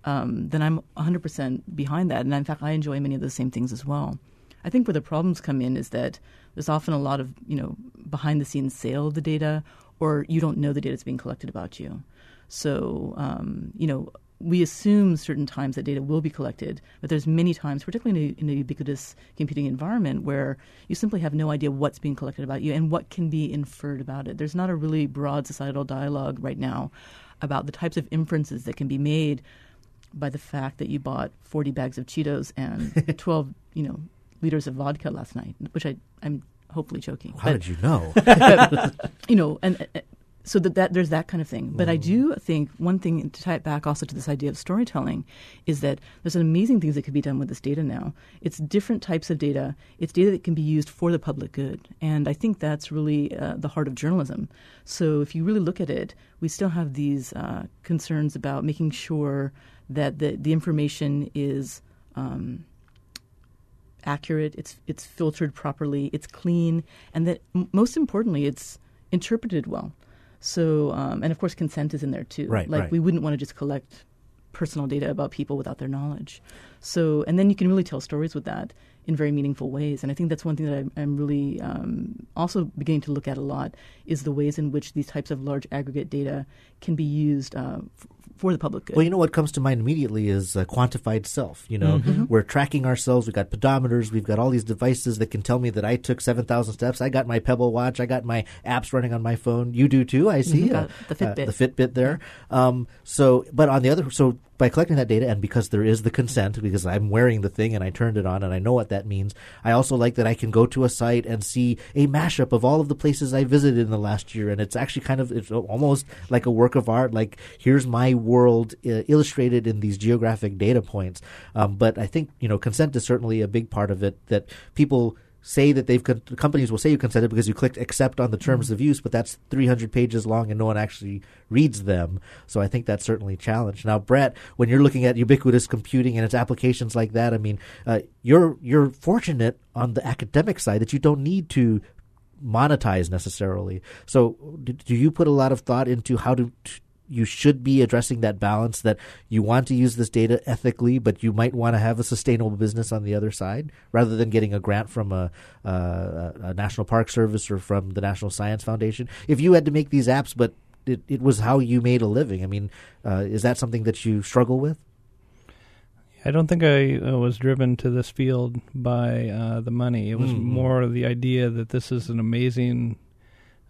um, then I'm 100% behind that. And in fact, I enjoy many of the same things as well. I think where the problems come in is that there's often a lot of, you know, behind the scenes sale of the data or you don't know the data that's being collected about you. So, um, you know, we assume certain times that data will be collected, but there's many times, particularly in a, in a, ubiquitous computing environment, where you simply have no idea what's being collected about you and what can be inferred about it. There's not a really broad societal dialogue right now about the types of inferences that can be made by the fact that you bought 40 bags of Cheetos and 12, you know, liters of vodka last night, which I, I'm hopefully joking. How but, did you know? but, you know, and so that, that there's that kind of thing. But mm. I do think one thing to tie it back also to this idea of storytelling is that there's some amazing things that could be done with this data now. It's different types of data. It's data that can be used for the public good, and I think that's really uh, the heart of journalism. So if you really look at it, we still have these uh, concerns about making sure that the the information is. Um, accurate, it's it's filtered properly, it's clean, and that m- most importantly, it's interpreted well. So, um, and of course, consent is in there too. Right. Like right. we wouldn't want to just collect personal data about people without their knowledge. So, and then you can really tell stories with that in very meaningful ways. And I think that's one thing that I'm, I'm really um, also beginning to look at a lot is the ways in which these types of large aggregate data can be used uh, f- for the public good. Well, you know what comes to mind immediately is a quantified self. You know, mm-hmm. we're tracking ourselves. We've got pedometers. We've got all these devices that can tell me that I took seven thousand steps. I got my Pebble watch. I got my apps running on my phone. You do too. I see mm-hmm. uh, the Fitbit. Uh, the Fitbit there. Um, so, but on the other, so by collecting that data and because there is the consent, because I'm wearing the thing and I turned it on and I know what that means, I also like that I can go to a site and see a mashup of all of the places I visited in the last year. And it's actually kind of, it's almost like a work of art. Like, here's my world uh, illustrated in these geographic data points. Um, but I think, you know, consent is certainly a big part of it that people say that they've companies will say you consented because you clicked accept on the terms mm-hmm. of use, but that's 300 pages long and no one actually reads them. So I think that's certainly a challenge. Now, Brett, when you're looking at ubiquitous computing and its applications like that, I mean, uh, you're you're fortunate on the academic side that you don't need to monetize necessarily. So, do you put a lot of thought into how to, to you should be addressing that balance that you want to use this data ethically, but you might want to have a sustainable business on the other side, rather than getting a grant from a, a, a National Park Service or from the National Science Foundation. If you had to make these apps, but it, it was how you made a living, I mean, uh, is that something that you struggle with? I don't think I uh, was driven to this field by uh, the money. It was mm-hmm. more the idea that this is an amazing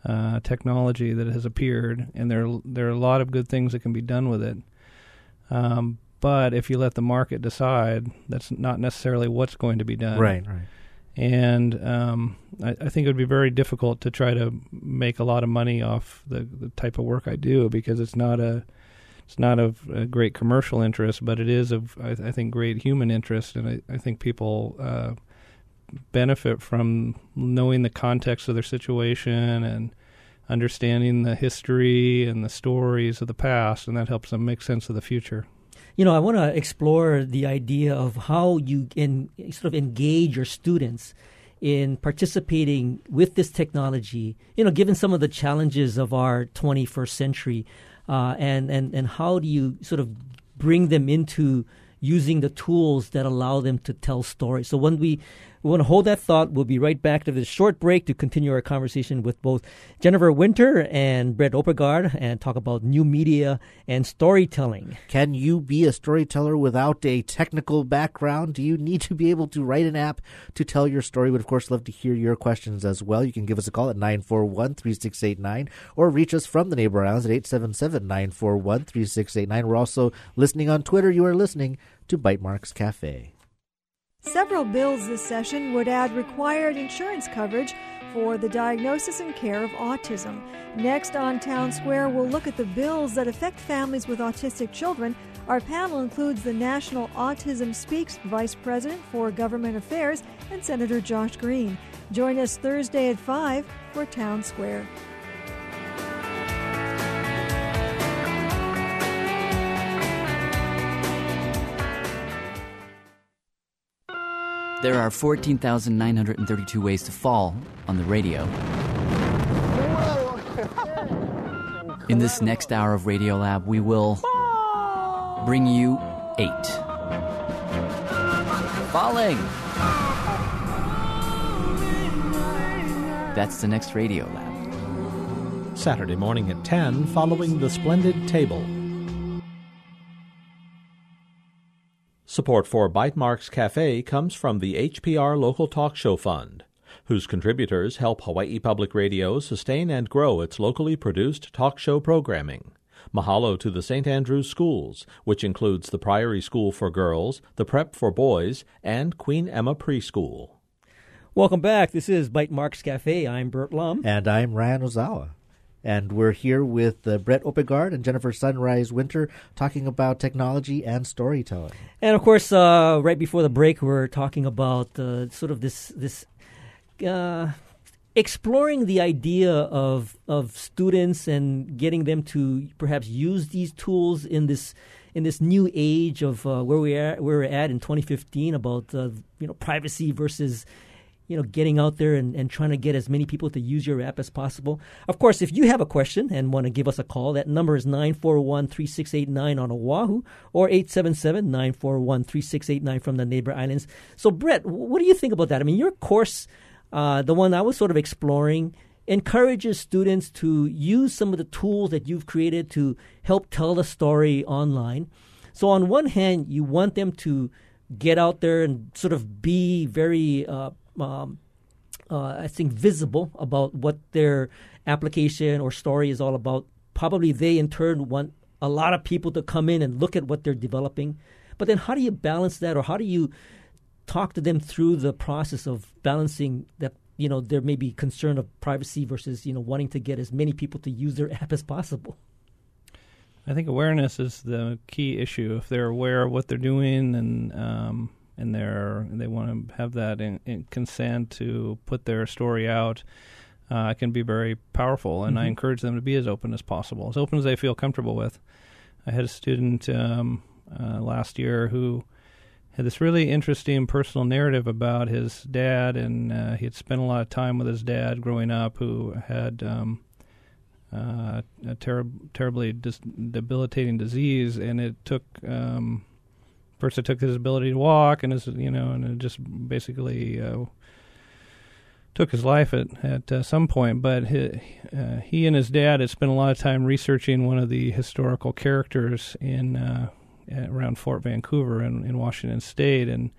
uh, technology that has appeared, and there there are a lot of good things that can be done with it. Um, but if you let the market decide, that's not necessarily what's going to be done. Right, right. and um, I, I, think it would be very difficult to try to make a lot of money off the, the type of work I do because it's not a it's not of a great commercial interest, but it is of I, I think great human interest, and I, I think people uh, benefit from knowing the context of their situation and understanding the history and the stories of the past, and that helps them make sense of the future. You know, I want to explore the idea of how you can sort of engage your students in participating with this technology, you know, given some of the challenges of our 21st century, uh, and, and, and how do you sort of bring them into using the tools that allow them to tell stories? So when we we want to hold that thought. We'll be right back to this short break to continue our conversation with both Jennifer Winter and Brett Oppegaard and talk about new media and storytelling. Can you be a storyteller without a technical background? Do you need to be able to write an app to tell your story? We'd, of course, love to hear your questions as well. You can give us a call at 941 3689 or reach us from the neighbor islands at 877 941 3689. We're also listening on Twitter. You are listening to Bytemarks Cafe. Several bills this session would add required insurance coverage for the diagnosis and care of autism. Next on Town Square, we'll look at the bills that affect families with autistic children. Our panel includes the National Autism Speaks Vice President for Government Affairs and Senator Josh Green. Join us Thursday at 5 for Town Square. There are 14,932 ways to fall on the radio. In this next hour of Radiolab, we will bring you eight. Falling! That's the next Radiolab. Saturday morning at 10, following the Splendid Table. Support for Bytemarks Cafe comes from the HPR Local Talk Show Fund, whose contributors help Hawaii Public Radio sustain and grow its locally produced talk show programming. Mahalo to the St. Andrews Schools, which includes the Priory School for Girls, the Prep for Boys, and Queen Emma Preschool. Welcome back. This is Bytemarks Cafe. I'm Burt Lum. And I'm Ryan Ozawa. And we're here with uh, Brett Oppegaard and Jennifer Sunrise Winter talking about technology and storytelling. And of course, uh, right before the break, we're talking about uh, sort of this this uh, exploring the idea of of students and getting them to perhaps use these tools in this in this new age of uh, where we are where we're at in 2015 about uh, you know privacy versus you know, getting out there and, and trying to get as many people to use your app as possible. Of course, if you have a question and want to give us a call, that number is 941-3689 on Oahu or 877-941-3689 from the neighbor islands. So, Brett, what do you think about that? I mean, your course, uh, the one I was sort of exploring, encourages students to use some of the tools that you've created to help tell the story online. So, on one hand, you want them to get out there and sort of be very uh, um, uh, I think, visible about what their application or story is all about. Probably they, in turn, want a lot of people to come in and look at what they're developing. But then, how do you balance that, or how do you talk to them through the process of balancing that? You know, there may be concern of privacy versus you know wanting to get as many people to use their app as possible. I think awareness is the key issue. If they're aware of what they're doing and um, and they're they want to have that in, in consent to put their story out, uh, can be very powerful. And mm-hmm. I encourage them to be as open as possible, as open as they feel comfortable with. I had a student um, uh, last year who had this really interesting personal narrative about his dad, and uh, he had spent a lot of time with his dad growing up, who had um, uh, a ter- terribly dis- debilitating disease, and it took um, First, it took his ability to walk, and his you know, and it just basically uh, took his life at at uh, some point. But he, uh, he and his dad had spent a lot of time researching one of the historical characters in uh, around Fort Vancouver in, in Washington State, and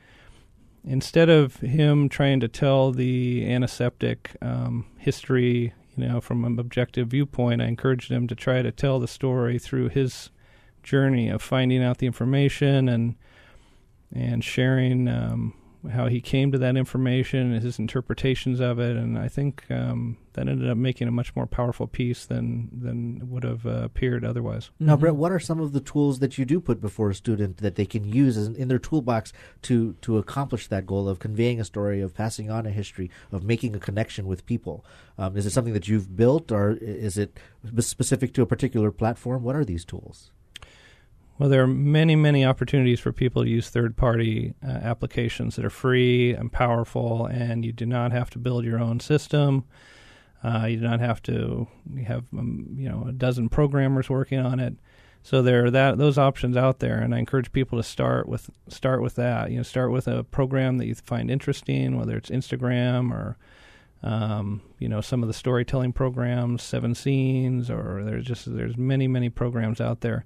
instead of him trying to tell the antiseptic um, history, you know, from an objective viewpoint, I encouraged him to try to tell the story through his journey of finding out the information and and sharing um, how he came to that information, and his interpretations of it, and I think um, that ended up making a much more powerful piece than than would have uh, appeared otherwise. Now, Brett, what are some of the tools that you do put before a student that they can use in, in their toolbox to to accomplish that goal of conveying a story, of passing on a history, of making a connection with people? Um, is it something that you've built, or is it specific to a particular platform? What are these tools? Well, there are many, many opportunities for people to use third party uh, applications that are free and powerful, and you do not have to build your own system. Uh, you do not have to have um, you know a dozen programmers working on it. So there are that those options out there, and I encourage people to start with start with that. You know, start with a program that you find interesting, whether it's Instagram or um, you know some of the storytelling programs, Seven Scenes, or there's just there's many many programs out there.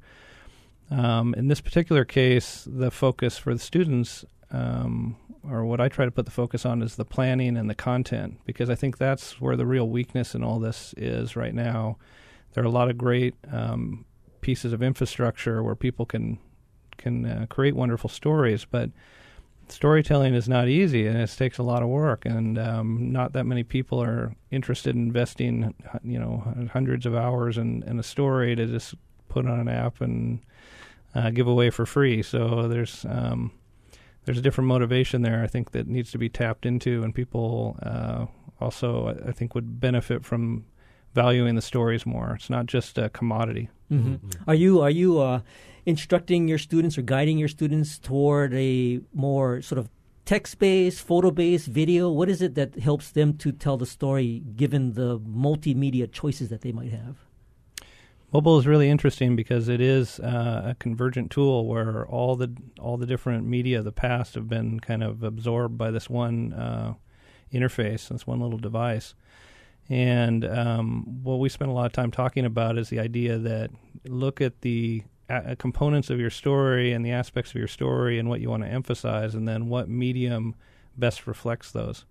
Um, in this particular case, the focus for the students, um, or what I try to put the focus on, is the planning and the content, because I think that's where the real weakness in all this is right now. There are a lot of great um, pieces of infrastructure where people can can uh, create wonderful stories, but storytelling is not easy and it takes a lot of work and um, not that many people are interested in investing you know hundreds of hours in, in a story to just put on an app and uh, give away for free. So there's um, there's a different motivation there. I think that needs to be tapped into, and people uh, also I think would benefit from valuing the stories more. It's not just a commodity. Mm-hmm. Are you are you uh, instructing your students or guiding your students toward a more sort of text-based, photo-based video? What is it that helps them to tell the story, given the multimedia choices that they might have? Mobile is really interesting because it is uh, a convergent tool where all the all the different media of the past have been kind of absorbed by this one uh, interface, this one little device. And um, what we spend a lot of time talking about is the idea that look at the uh, components of your story and the aspects of your story and what you want to emphasize, and then what medium best reflects those.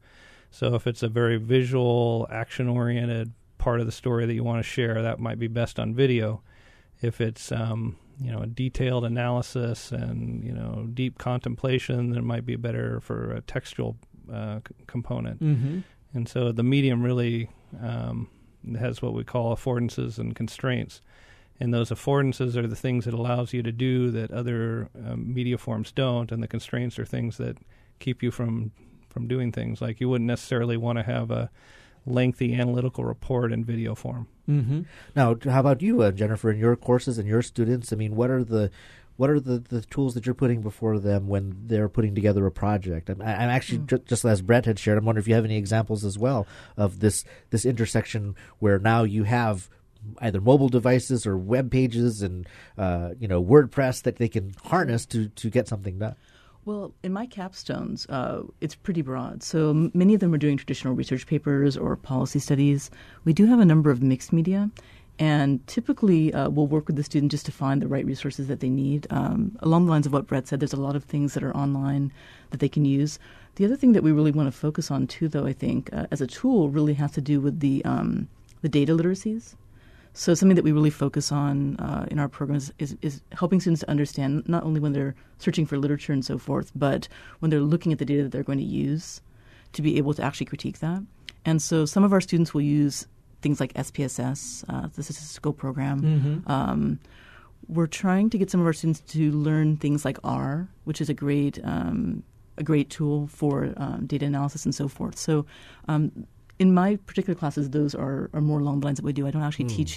So if it's a very visual, action oriented part of the story that you want to share, that might be best on video. If it's um, you know a detailed analysis and you know deep contemplation, then it might be better for a textual uh, c- component. Mm-hmm. And so the medium really um, has what we call affordances and constraints. And those affordances are the things it allows you to do that other um, media forms don't, and the constraints are things that keep you from from doing things. Like you wouldn't necessarily want to have a lengthy analytical report in video form. Mm-hmm. Now, how about you, uh, Jennifer, in your courses and your students? I mean, what are the what are the, the tools that you're putting before them when they're putting together a project? I'm, I'm actually Mm. ju- just as Brett had shared. I'm wondering if you have any examples as well of this this intersection where now you have either mobile devices or web pages and uh, you know WordPress that they can harness to to get something done. Well, in my capstones, uh, it's pretty broad. So many of them are doing traditional research papers or policy studies. We do have a number of mixed media, and typically uh, we'll work with the student just to find the right resources that they need. Um, along the lines of what Brett said, there's a lot of things that are online that they can use. The other thing that we really want to focus on too, though, I think, uh, as a tool, really has to do with the um, the data literacies. So something that we really focus on uh, in our programs is, is helping students to understand not only when they're searching for literature and so forth, but when they're looking at the data that they're going to use to be able to actually critique that. And so some of our students will use things like SPSS, uh, the statistical program. Mhm. Um, we're trying to get some of our students to learn things like R, which is a great um, a great tool for um, data analysis and so forth. So, um, in my particular classes, those are, are more along the lines that we do. I don't actually Hmm. teach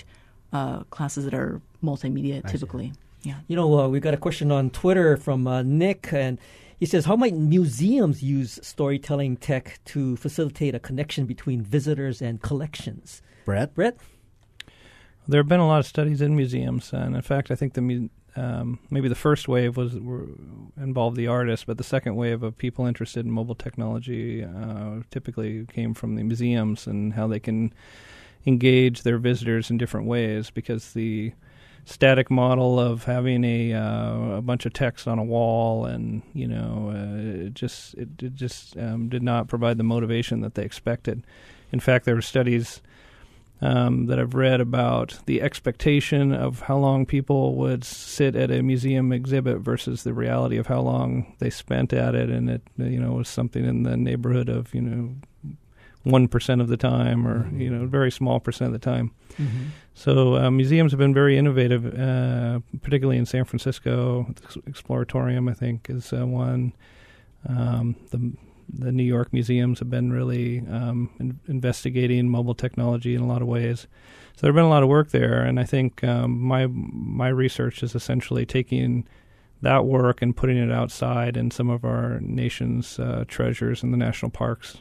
uh, classes that are multimedia I see. typically. Yeah. You know, uh, we got a question on Twitter from uh, Nick, and he says, "How might museums use storytelling tech to facilitate a connection between visitors and collections?" Brett, Brett, There have been a lot of studies in museums, and in fact, I think the mu- um, maybe the first wave was involved the artists, but the second wave of people interested in mobile technology uh, typically came from the museums and how they can engage their visitors in different ways. Because the static model of having a uh, a bunch of text on a wall and you know uh, it just it, it just um, did not provide the motivation that they expected. In fact, there were studies um, that I've read about the expectation of how long people would sit at a museum exhibit versus the reality of how long they spent at it, and it you know was something in the neighborhood of you know one percent of the time, or mm-hmm. you know, a very small percent of the time. Mm-hmm. So uh, museums have been very innovative, uh, particularly in San Francisco. The Exploratorium, I think, is uh, one. Um, the the New York museums have been really um, in, investigating mobile technology in a lot of ways. So there's been a lot of work there, and I think um, my my research is essentially taking that work and putting it outside in some of our nation's uh, treasures in the national parks.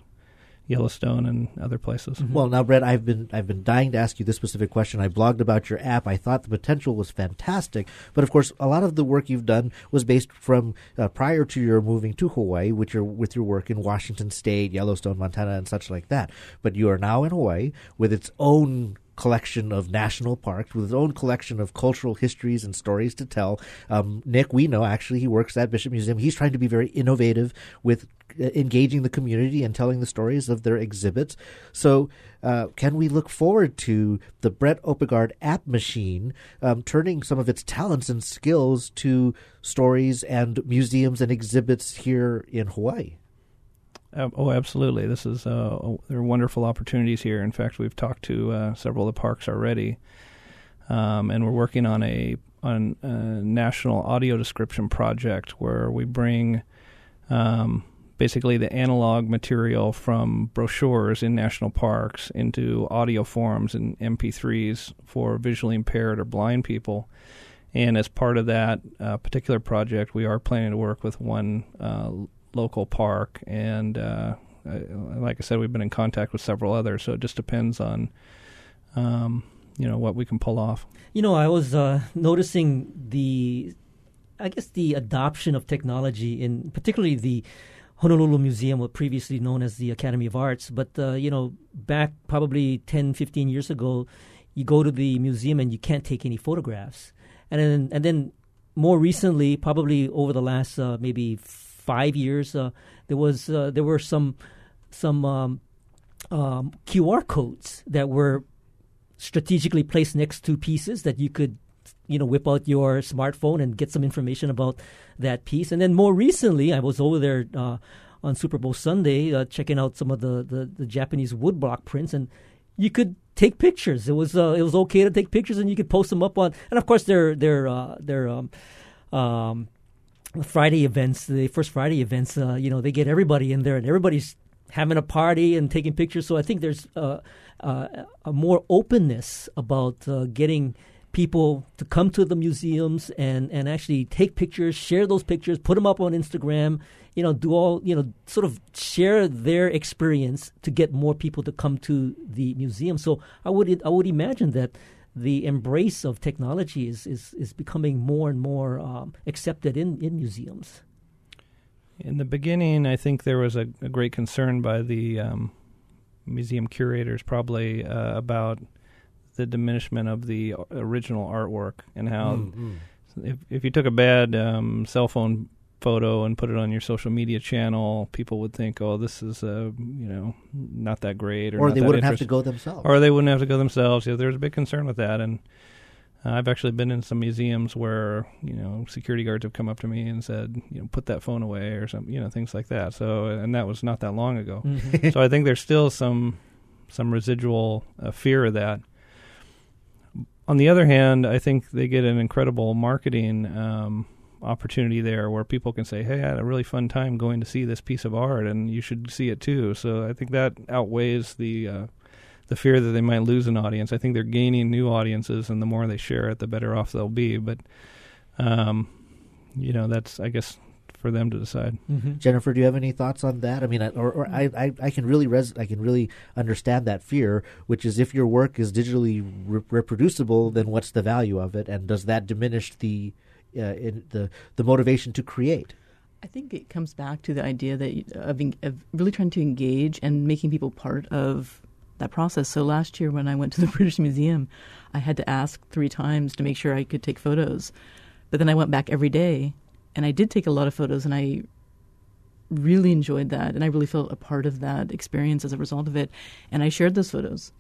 Yellowstone and other places. Mm-hmm. Well, now, Brett, I've been I've been dying to ask you this specific question. I blogged about your app. I thought the potential was fantastic, but of course, a lot of the work you've done was based from uh, prior to your moving to Hawaii, which are with your work in Washington State, Yellowstone, Montana, and such like that. But you are now in Hawaii with its own collection of national parks with his own collection of cultural histories and stories to tell. Um, Nick, we know actually he works at Bishop Museum. He's trying to be very innovative with uh, engaging the community and telling the stories of their exhibits. So, uh, can we look forward to the Brett Oppegaard app machine um, turning some of its talents and skills to stories and museums and exhibits here in Hawaii? Oh, absolutely. This is uh, there are wonderful opportunities here. In fact, we've talked to uh, several of the parks already, um, and we're working on a on a national audio description project where we bring um, basically the analog material from brochures in national parks into audio forms and MP3s for visually impaired or blind people. And as part of that uh, particular project, we are planning to work with one uh, local park, and uh, like I said, we've been in contact with several others. So it just depends on, um, you know, what we can pull off. You know, I was uh, noticing the, I guess, the adoption of technology in particularly the Honolulu Museum, what previously known as the Academy of Arts. But, uh, you know, back probably 10, 15 years ago, you go to the museum and you can't take any photographs. And then, and then more recently, probably over the last uh, maybe five years, uh, there was uh, there were some some um, um, QR codes that were strategically placed next to pieces that you could you know whip out your smartphone and get some information about that piece. And then more recently, I was over there uh, on Super Bowl Sunday uh, checking out some of the, the, the Japanese woodblock prints, and you could take pictures. It was uh, it was okay to take pictures, and you could post them up on. And of course, they're they're uh, they're um, um, Friday events, the first Friday events, uh, you know, they get everybody in there and everybody's having a party and taking pictures. So I think there's uh, uh, a more openness about uh, getting people to come to the museums and, and actually take pictures, share those pictures, put them up on Instagram, you know, do all, you know, sort of share their experience to get more people to come to the museum. So I would I would imagine that the embrace of technology is, is, is becoming more and more um, accepted in, in museums. In the beginning, I think there was a, a great concern by the um, museum curators, probably uh, about the diminishment of the original artwork and how, mm-hmm. if if you took a bad um, cell phone photo and put it on your social media channel, people would think, "Oh, this is uh, you know not that great," or, or they wouldn't have to go themselves, or they wouldn't have to go themselves. Yeah, there's a big concern with that, and uh, I've actually been in some museums where you know security guards have come up to me and said, you know, put that phone away or some you know things like that. So, and that was not that long ago. Mm-hmm. so I think there's still some some residual uh, fear of that. On the other hand, I think they get an incredible marketing. Um, opportunity there where people can say, "Hey, I had a really fun time going to see this piece of art, and you should see it too." So I think that outweighs the uh, the fear that they might lose an audience. I think they're gaining new audiences, and the more they share it, the better off they'll be. But um, you know, that's I guess for them to decide. Mm-hmm. Jennifer, do you have any thoughts on that? I mean, or, or I, I, I, can really res- I can really understand that fear, which is if your work is digitally re- reproducible, then what's the value of it, and does that diminish the uh, the the motivation to create. I think it comes back to the idea that of, of really trying to engage and making people part of that process. So last year when I went to the British Museum, I had to ask three times to make sure I could take photos. But then I went back every day and I did take a lot of photos and I really enjoyed that and I really felt a part of that experience as a result of it. And I shared those photos.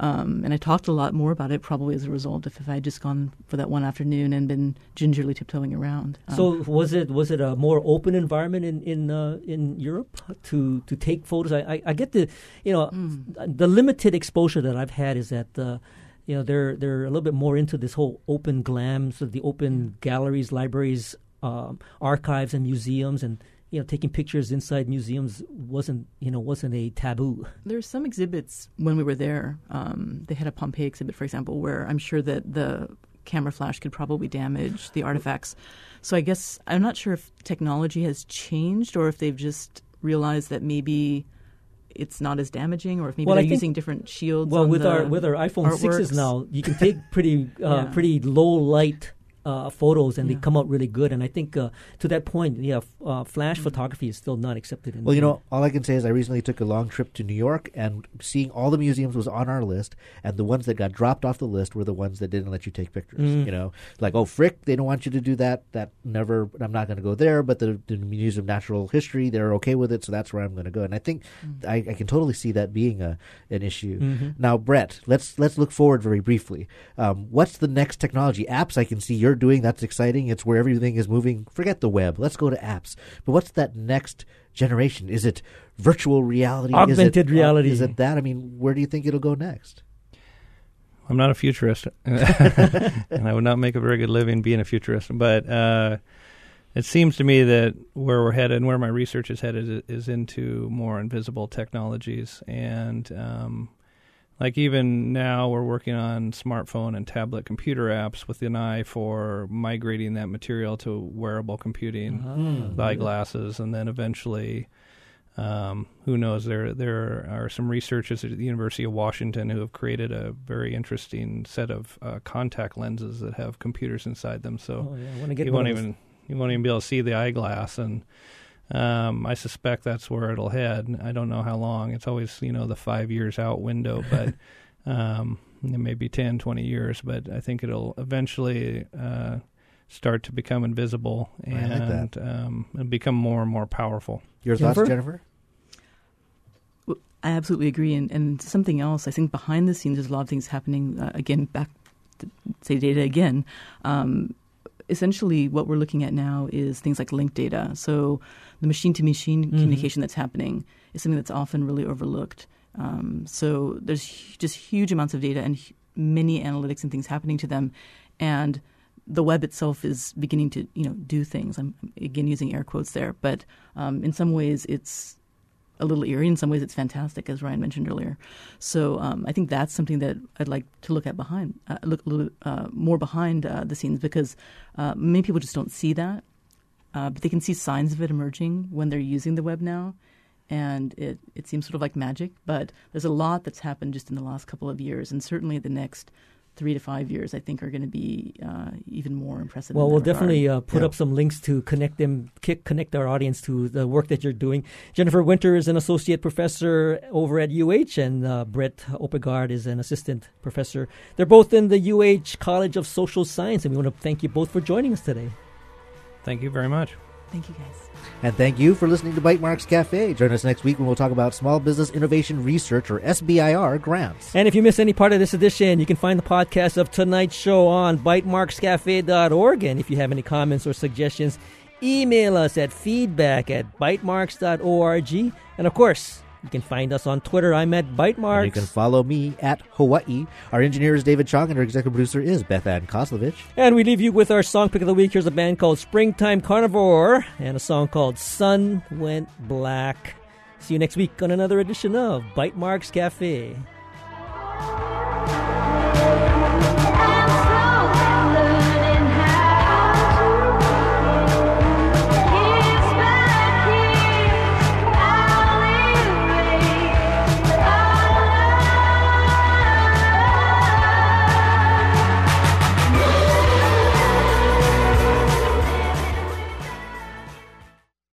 Um, and I talked a lot more about it probably as a result if, if I had just gone for that one afternoon and been gingerly tiptoeing around. Um, So was it was it a more open environment in in uh, in Europe to to take photos? I, I, I get the you know the limited exposure that I've had is that uh, you know they're they're a little bit more into this whole open glam, so the open galleries, libraries, um, archives, and museums, and you know taking pictures inside museums wasn't you know wasn't a taboo. There are some exhibits when we were there. Um, they had a Pompeii exhibit, for example, where I'm sure that the camera flash could probably damage the artifacts. So I guess I'm not sure if technology has changed or if they've just realized that maybe it's not as damaging, or if maybe Well, they're think- using different shields. Well, with our with our iPhone sixes now, you can take pretty uh, Yeah. pretty low light uh, photos, and Yeah. they come out really good. And I think uh, to that point, yeah, f- uh, flash Mm-hmm. photography is still not accepted. In Well, you know, all I can say is I recently took a long trip to New York, and seeing all the museums was on our list, and the ones that got dropped off the list were the ones that didn't let you take pictures. Mm. You know, like oh frick, they don't want you to do that. That never. I'm not going to go there. But the, the Museum of Natural History, they're okay with it, so that's where I'm going to go. And I think Mm. I, I can totally see that being a an issue. Mhm. Now, Brett, let's let's look forward very briefly. Um, what's the next technology? Apps I can see you're doing. That's exciting. It's where everything is moving. Forget the web. Let's go to apps. But what's that next generation? Is it virtual reality? Is Augmented it, reality. Is it that? I mean, where do you think it'll go next? I'm not a futurist, and I would not make a very good living being a futurist. But uh, it seems to me that where we're headed and where my research is headed is, is into more invisible technologies. And um, like even now, we're working on smartphone and tablet computer apps with an eye for migrating that material to wearable computing, Ah, eyeglasses, and then eventually. Um, who knows? There there are some researchers at the University of Washington who have created a very interesting set of uh, contact lenses that have computers inside them. So Oh, yeah, you won't even you won't even be able to see the eyeglass, and um, I suspect that's where it'll head. I don't know how long. It's always you know the five years out window, but um, it may be 10, 20 years. But I think it'll eventually. Uh, Start to become invisible I like and that. um, become more and more powerful. Your thoughts, Jennifer? Well, I absolutely agree. And, and something else, I think behind the scenes, there's a lot of things happening. Uh, again, back to say data again. Um, essentially, what we're looking at now is things like linked data. So the machine to machine communication that's happening is something that's often really overlooked. Um, so there's hu- just huge amounts of data and hu- many analytics and things happening to them. And the web itself is beginning to, you know, do things. I'm again using air quotes there, but um, in some ways it's a little eerie. In some ways, it's fantastic, as Ryan mentioned earlier. So um, I think that's something that I'd like to look at behind, uh, look a little uh, more behind uh, the scenes because uh, many people just don't see that, uh, but they can see signs of it emerging when they're using the web now, and it it seems sort of like magic. But there's a lot that's happened just in the last couple of years, and certainly the next. Three to five years, I think, are going to be uh, even more impressive. Well, we'll regard. definitely uh, put up some links to connect them, kick, connect our audience to the work that you're doing. Jennifer Winter is an associate professor over at UH, and uh, Brett Oppegaard is an assistant professor. They're both in the UH College of Social Science, and we want to thank you both for joining us today. Thank you very much. Thank you, guys. And thank you for listening to Bytemarks Cafe. Join us next week when we'll talk about Small Business Innovation Research or SBIR grants. And if you miss any part of this edition, you can find the podcast of tonight's show on bytemarkscafe.org. And if you have any comments or suggestions, email us at feedback at bytemarks.org. And of course, you can find us on Twitter. I'm at And bytemarks. you can follow me at Hawaii. Our engineer is David Chong, and our executive producer is Beth Ann Koslovich. And we leave you with our song pick of the week. Here's a band called Springtime Carnivore and a song called Sun Went Black. See you next week on another edition of Bytemarks Cafe.